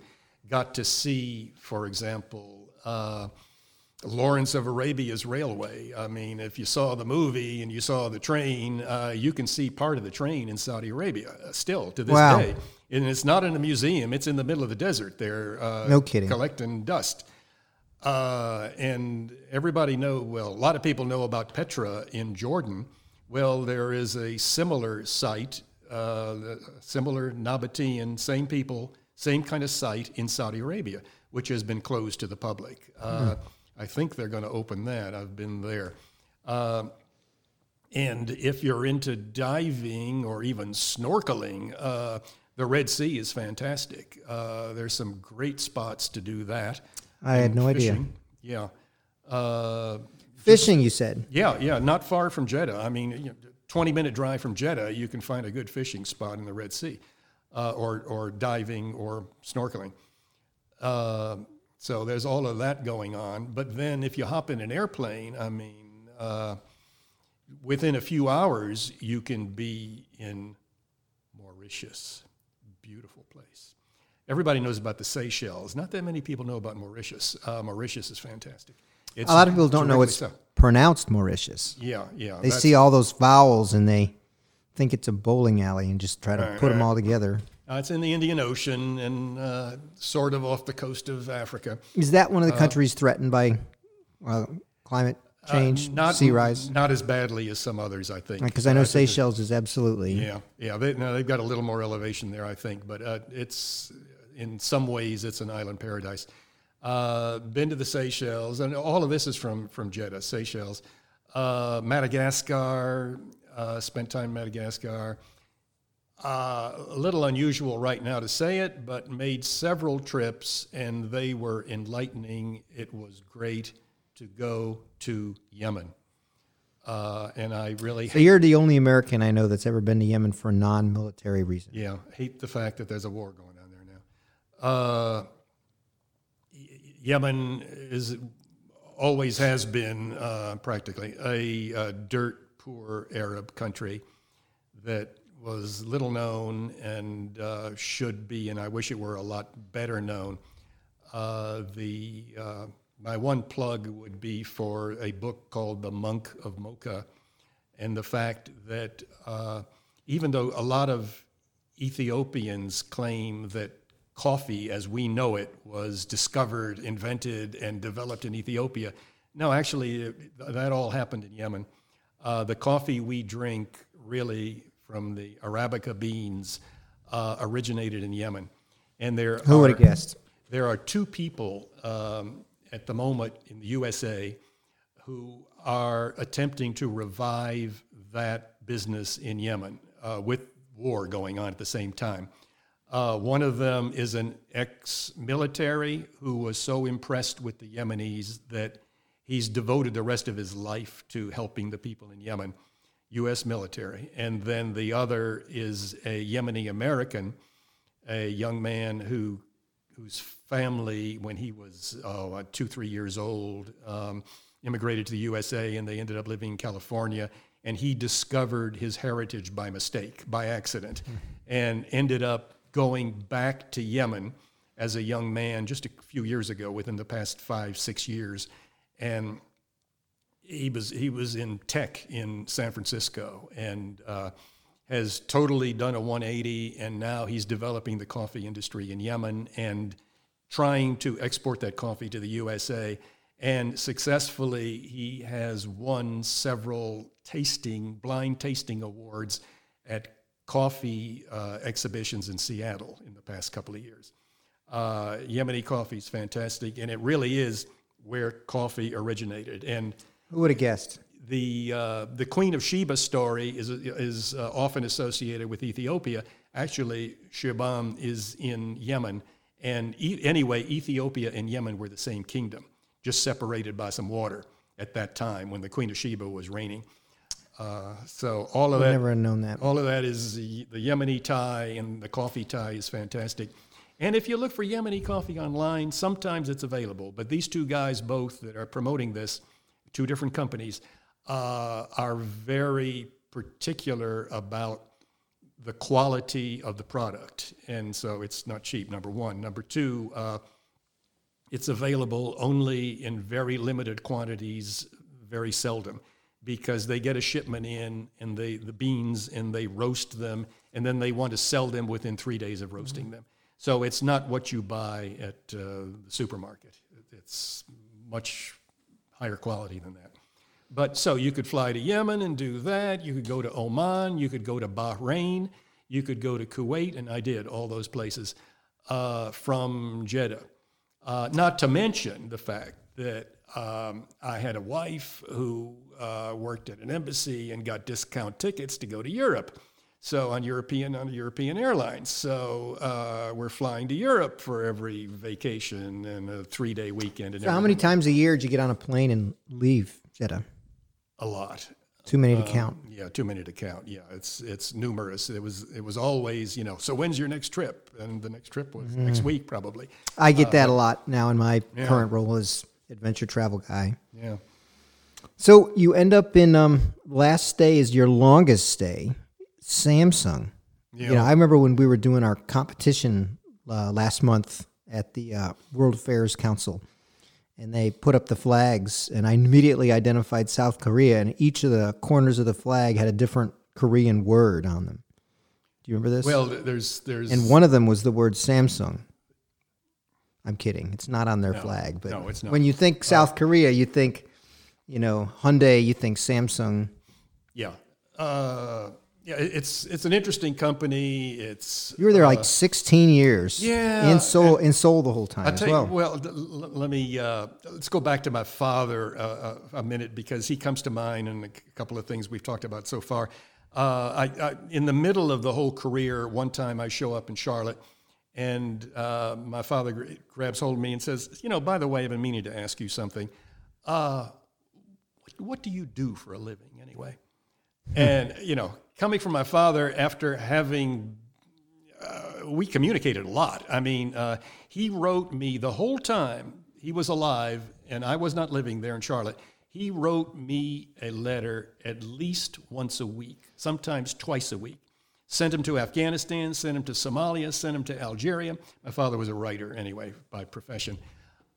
got to see, for example, uh, Lawrence of Arabia's railway. I mean, if you saw the movie and you saw the train, uh, you can see part of the train in Saudi Arabia uh, still to this Wow. day. And it's not in a museum; it's in the middle of the desert. They're uh, No kidding. collecting dust. Uh, and everybody know well. A lot of people know about Petra in Jordan. Well, there is a similar site, uh, similar Nabatean, same people, same kind of site in Saudi Arabia, which has been closed to the public. Uh, I think they're going to open that. I've been there. Uh, and if you're into diving or even snorkeling, uh, the Red Sea is fantastic. Uh, there's some great spots to do that. I had no idea. Yeah. Uh, Fishing, you said. yeah, yeah, not far from Jeddah. I mean, you know, 20 minute drive from Jeddah, you can find a good fishing spot in the Red Sea, uh, or, or diving or snorkeling. Uh, so there's all of that going on. But then if you hop in an airplane, I mean, uh, within a few hours, you can be in Mauritius. Beautiful place. Everybody knows about the Seychelles. Not that many people know about Mauritius. Uh, Mauritius is fantastic. It's A lot of people don't know it's so. pronounced Mauritius. Yeah, yeah. They see all those vowels and they think it's a bowling alley and just try to put them all together. uh, it's in the Indian Ocean and uh, sort of off the coast of Africa. Is that one of the countries threatened by well, climate change, Uh, Not sea rise? Not as badly as some others, I think. Because I know Seychelles is absolutely. Yeah, yeah. They, no, they've got a little more elevation there, I think, but uh, it's in some ways it's an island paradise. Uh, been to the Seychelles, and all of this is from from Jeddah, Seychelles, uh, Madagascar. Uh, spent time in Madagascar. Uh, a little unusual right now to say it, but made several trips, and they were enlightening. It was great to go to Yemen. Uh, and I really So you're the only American I know that's ever been to Yemen for a non-military reason. Yeah, hate the fact that there's a war going on there now. Uh, Yemen is always has been uh, practically a, uh dirt poor Arab country that was little known and uh, should be, and I wish it were a lot better known. Uh, the uh, my one plug would be for a book called The Monk of Mokha, and the fact that uh, even though a lot of Ethiopians claim that coffee as we know it was discovered, invented, and developed in Ethiopia, no, actually, it- that all happened in Yemen. Uh, the coffee we drink, really from the Arabica beans, uh, originated in Yemen. And there Who would are- have guessed? there are two people um, at the moment in the USA who are attempting to revive that business in Yemen uh, with war going on at the same time. Uh, one of them is an ex military who was so impressed with the Yemenis that he's devoted the rest of his life to helping the people in Yemen, U.S. military. And then the other is a Yemeni American, a young man who whose family, when he was oh, uh, two, three years old, um, immigrated to the USA and they ended up living in California. And he discovered his heritage by mistake, by accident, and ended up going back to Yemen as a young man just a few years ago, within the past five, six years. And he was he was in tech in San Francisco and uh, has totally done a 180 and now he's developing the coffee industry in Yemen and trying to export that coffee to the USA and successfully he has won several tasting blind tasting awards at coffee uh, exhibitions in Seattle in the past couple of years. Uh, Yemeni coffee is fantastic and it really is where coffee originated and Who would have guessed? the uh, the Queen of Sheba story is is uh, often associated with Ethiopia. Actually, Shibam is in Yemen, and e- anyway, Ethiopia and Yemen were the same kingdom, just separated by some water at that time when the Queen of Sheba was reigning. Uh, so all of that never known that. all of that is the, the Yemeni tie and the coffee tie is fantastic. And if you look for Yemeni coffee online, sometimes it's available. But these two guys, both that are promoting this, two different companies, uh, are very particular about the quality of the product. And so it's not cheap, number one. Number two, uh, it's available only in very limited quantities, very seldom, because they get a shipment in and they the beans and they roast them and then they want to sell them within three days of roasting them. So it's not what you buy at uh, the supermarket. It's much higher quality than that. But so you could fly to Yemen and do that. You could go to Oman. You could go to Bahrain. You could go to Kuwait, and I did all those places uh, from Jeddah. Uh, not to mention the fact that um, I had a wife who uh, worked at an embassy and got discount tickets to go to Europe. So on European on European Airlines. So uh, we're flying to Europe for every vacation and a three day weekend. And So how many times a year did you get on a plane and leave Jeddah? A lot. Too many to Um, count. Yeah, too many to count. Yeah, it's it's numerous. It was it was always you know. So when's your next trip? And the next trip was Mm-hmm. next week probably. I get that a lot now in my current role as adventure travel guy. Yeah. So you end up in um last stay is your longest stay, Samsung. You know, I remember when we were doing our competition uh, last month at the uh, World Affairs Council, and they put up the flags, and I immediately identified South Korea, and each of the corners of the flag had a different Korean word on them. Do you remember this? Well, there's there's and one of them was the word Samsung. I'm kidding. It's not on their flag, but no, it's not. when you think South Korea, you think, you know, Hyundai, you think Samsung. yeah. Uh, yeah, it's it's an interesting company. It's You were there like 16 years. yeah, In Seoul, in Seoul the whole time I as tell you, well. well, l- let me uh, let's go back to my father uh, uh, a minute because he comes to mind and a couple of things we've talked about so far. Uh, I, I, in the middle of the whole career, one time I show up in Charlotte, and uh, my father gr- grabs hold of me and says, "You know, by the way, I've been meaning to ask you something. Uh, what, what do you do for a living, anyway?" And you know, coming from my father after having we communicated a lot. I mean, uh, he wrote me the whole time he was alive, and I was not living there in Charlotte. He wrote me a letter at least once a week, sometimes twice a week. Sent him to Afghanistan, sent him to Somalia, sent him to Algeria. My father was a writer anyway by profession.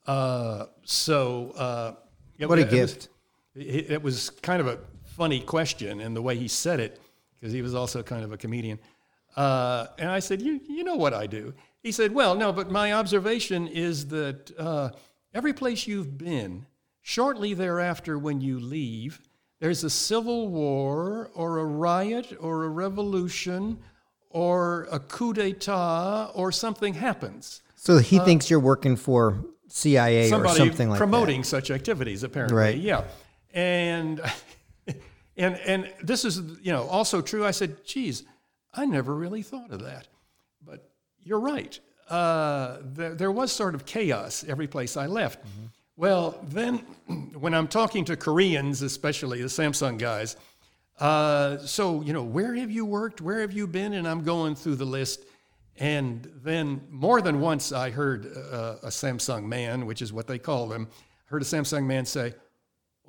Uh, so, uh, it What a it was- gift. it, it was kind of a funny question, and the way he said it, because he was also kind of a comedian. Uh, and I said, you, you know what I do. He said, Well, no, but my observation is that uh, every place you've been, shortly thereafter when you leave, there's a civil war or a riot or a revolution or a coup d'etat or something happens. So he thinks you're working for CIA or something like that. promoting such activities, apparently. Right. Yeah. And, and, and this is, you know, also true. I said, geez, I never really thought of that. But you're right. Uh, there, there was sort of chaos every place I left. Well, then when I'm talking to Koreans, especially the Samsung guys, uh, so, you know, where have you worked? Where have you been? And I'm going through the list. And then more than once I heard uh, a Samsung man, which is what they call them, heard a Samsung man say,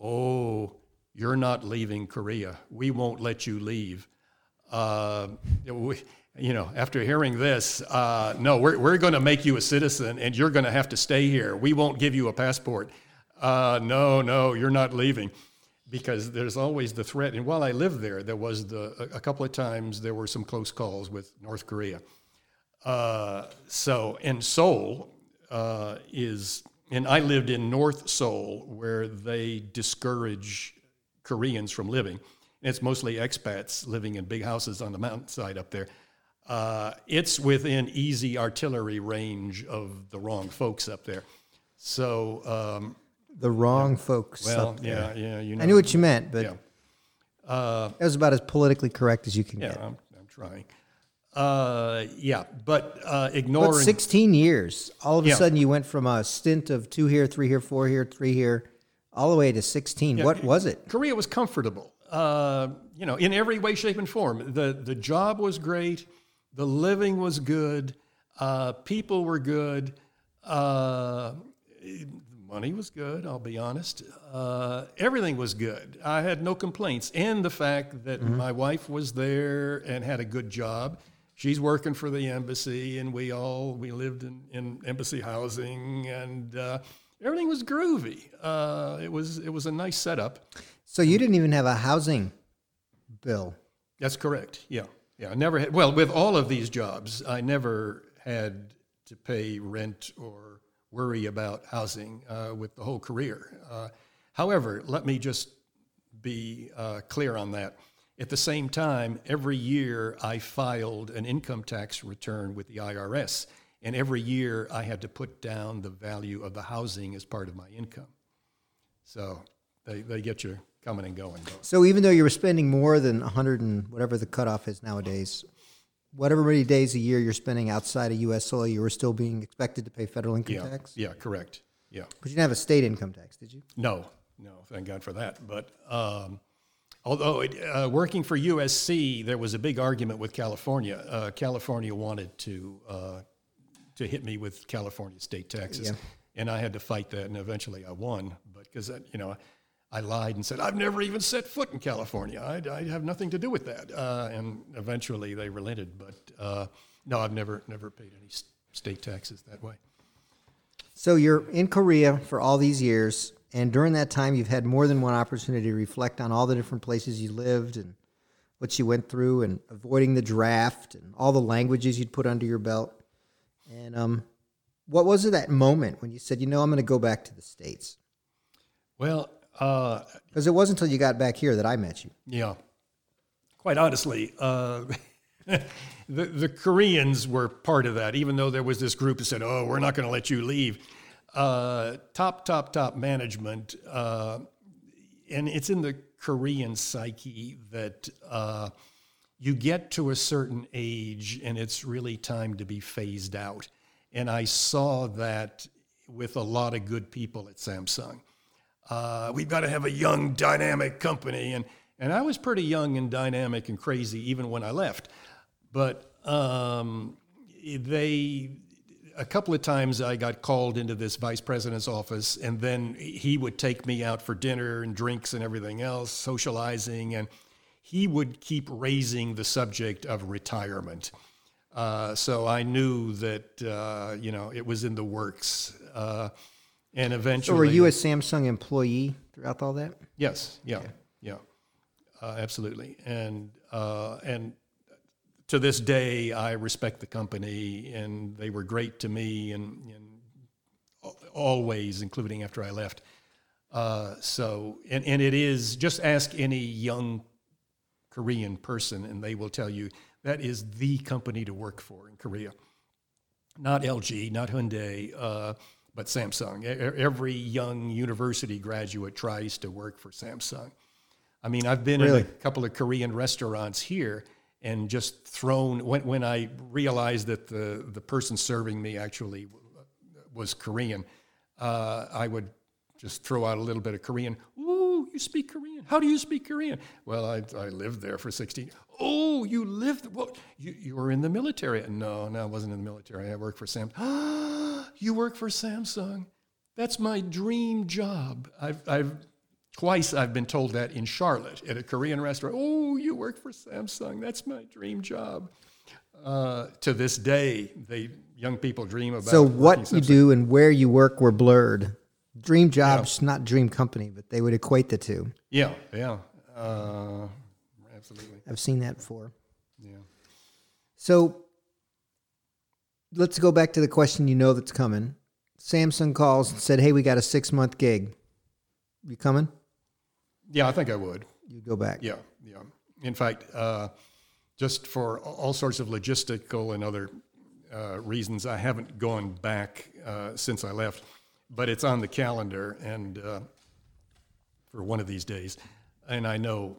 Oh, you're not leaving Korea. We won't let you leave. Uh, we, you know, after hearing this, uh, no, we're, we're going to make you a citizen and you're going to have to stay here. We won't give you a passport. Uh, no, no, you're not leaving. Because there's always the threat. And while I lived there, there was the, a, couple of times there were some close calls with North Korea. Uh, so, and Seoul uh, is, and I lived in North Seoul where they discourage Koreans from living. And it's mostly expats living in big houses on the mountainside up there. Uh, it's within easy artillery range of the wrong folks up there. So, um. The wrong folks. well, yeah, yeah, you know. I knew what you meant, but Yeah. Uh, that was about as politically correct as you can yeah, get. I'm, I'm trying. Uh, yeah, but uh, But ignoring 16 years, all of a Yeah. sudden you went from a stint of two here, three here, four here, three here, all the way to 16. what was it? Korea was comfortable, uh, you know, in every way, shape, and form. The, the job was great, the living was good, uh, people were good, uh, money was good, I'll be honest. Uh, everything was good. I had no complaints. And the fact that my wife was there and had a good job. She's working for the embassy, and we all we lived in, in embassy housing, and uh, everything was groovy. Uh, it was it was a nice setup. So you didn't even have a housing bill. That's correct. Yeah, yeah. I never had. Well, with all of these jobs, I never had to pay rent or worry about housing uh, with the whole career. Uh, however, let me just be uh, clear on that. At the same time, every year I filed an income tax return with the IRS, and every year I had to put down the value of the housing as part of my income. So they, they get you coming and going. So even though you were spending more than 100 and whatever the cutoff is nowadays, whatever many days a year you're spending outside of U.S. soil, you were still being expected to pay federal income Yeah, tax? yeah, correct. Yeah. But you didn't have a state income tax, did you? No, no, thank God for that. But um, although it, uh, working for USC, there was a big argument with California. Uh, California wanted to uh, to hit me with California state taxes, Yeah. and I had to fight that, and eventually I won. But because you know, I lied and said, I've never even set foot in California. I, I have nothing to do with that. Uh, and eventually they relented. But uh, no, I've never, never paid any state taxes that way. So you're in Korea for all these years. And during that time, you've had more than one opportunity to reflect on all the different places you lived and what you went through and avoiding the draft and all the languages you'd put under your belt. And um, what was it that moment when you said, you know, I'm going to go back to the States? Well, because uh, it wasn't until you got back here that I met you. Yeah. Quite honestly, uh, the, the Koreans were part of that, even though there was this group that said, oh, we're not going to let you leave. Uh, top, top, top management, uh, and it's in the Korean psyche that uh, you get to a certain age and it's really time to be phased out. And I saw that with a lot of good people at Samsung. Uh, we've got to have a young, dynamic company. And, and I was pretty young and dynamic and crazy even when I left. But um, they, a couple of times I got called into this vice president's office, and then he would take me out for dinner and drinks and everything else, socializing, and he would keep raising the subject of retirement. Uh, so I knew that uh, you know it was in the works. Uh, and eventually. So were you a Samsung employee throughout all that? Yes. Yeah. Okay. Yeah. Uh, absolutely. And uh, and to this day, I respect the company, and they were great to me, and, and always, including after I left. Uh, so, and, and it is just ask any young Korean person, and they will tell you that is the company to work for in Korea. Not LG, not Hyundai. Uh, but Samsung. Every young university graduate tries to work for Samsung. I mean, I've been really? in a couple of Korean restaurants here and just thrown when, when I realized that the, the person serving me actually was Korean, uh, I would just throw out a little bit of Korean. Ooh, you speak Korean. How do you speak Korean? Well, I, I lived there for 16. Oh, you lived, well, you, you were in the military. No, no, I wasn't in the military. I worked for Sam. you work for Samsung. That's my dream job. I've, I've twice I've been told that in Charlotte at a Korean restaurant. Oh, you work for Samsung. That's my dream job. Uh, to this day, they young people dream about. So what you do and where you work were blurred. Dream jobs, yeah. not dream company, but they would equate the two. Yeah, yeah, uh, absolutely. I've seen that before. Yeah. So let's go back to the question you know that's coming. Samsung calls and said, "Hey, we got a six month gig. You coming?" Yeah, I think I would. You'd go back. Yeah, yeah. In fact, uh, just for all sorts of logistical and other uh, reasons, I haven't gone back uh, since I left, but it's on the calendar and uh, for one of these days. And I know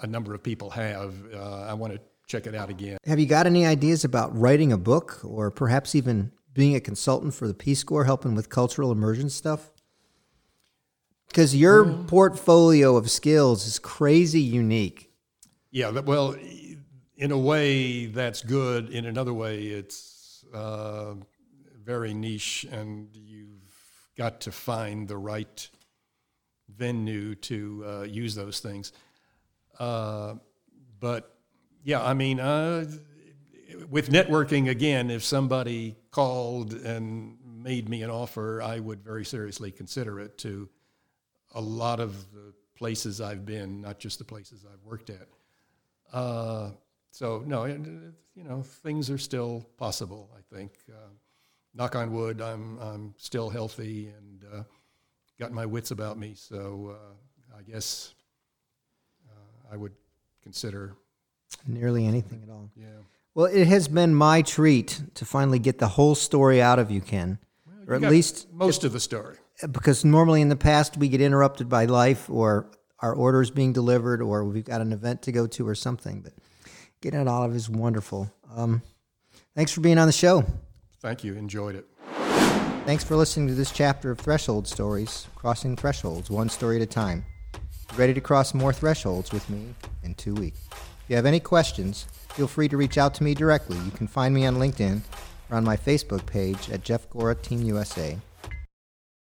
a number of people have. Uh, I want to check it out again. Have you got any ideas about writing a book or perhaps even being a consultant for the Peace Corps, helping with cultural immersion stuff? Because your um, portfolio of skills is crazy unique. Yeah, well, in a way, that's good. In another way, it's uh, very niche, and you've got to find the right venue to uh, use those things. Uh, but yeah, I mean, uh, with networking again, if somebody called and made me an offer, I would very seriously consider it to a lot of the places I've been, not just the places I've worked at. Uh, so no, you know, things are still possible. I think. Uh, knock on wood, I'm I'm still healthy and uh, got my wits about me. So uh, I guess uh, I would consider Nearly anything at all. Yeah. Well, it has been my treat to finally get the whole story out of you, Ken. Well, or at least most of the story. Because normally in the past we get interrupted by life or our orders being delivered or we've got an event to go to or something. But getting it all of is wonderful. Um, thanks for being on the show. Thank you. Enjoyed it. Thanks for listening to this chapter of Threshold Stories, crossing thresholds one story at a time. Ready to cross more thresholds with me in two weeks. If you have any questions, feel free to reach out to me directly. You can find me on LinkedIn or on my Facebook page at Jeff Gora Team USA.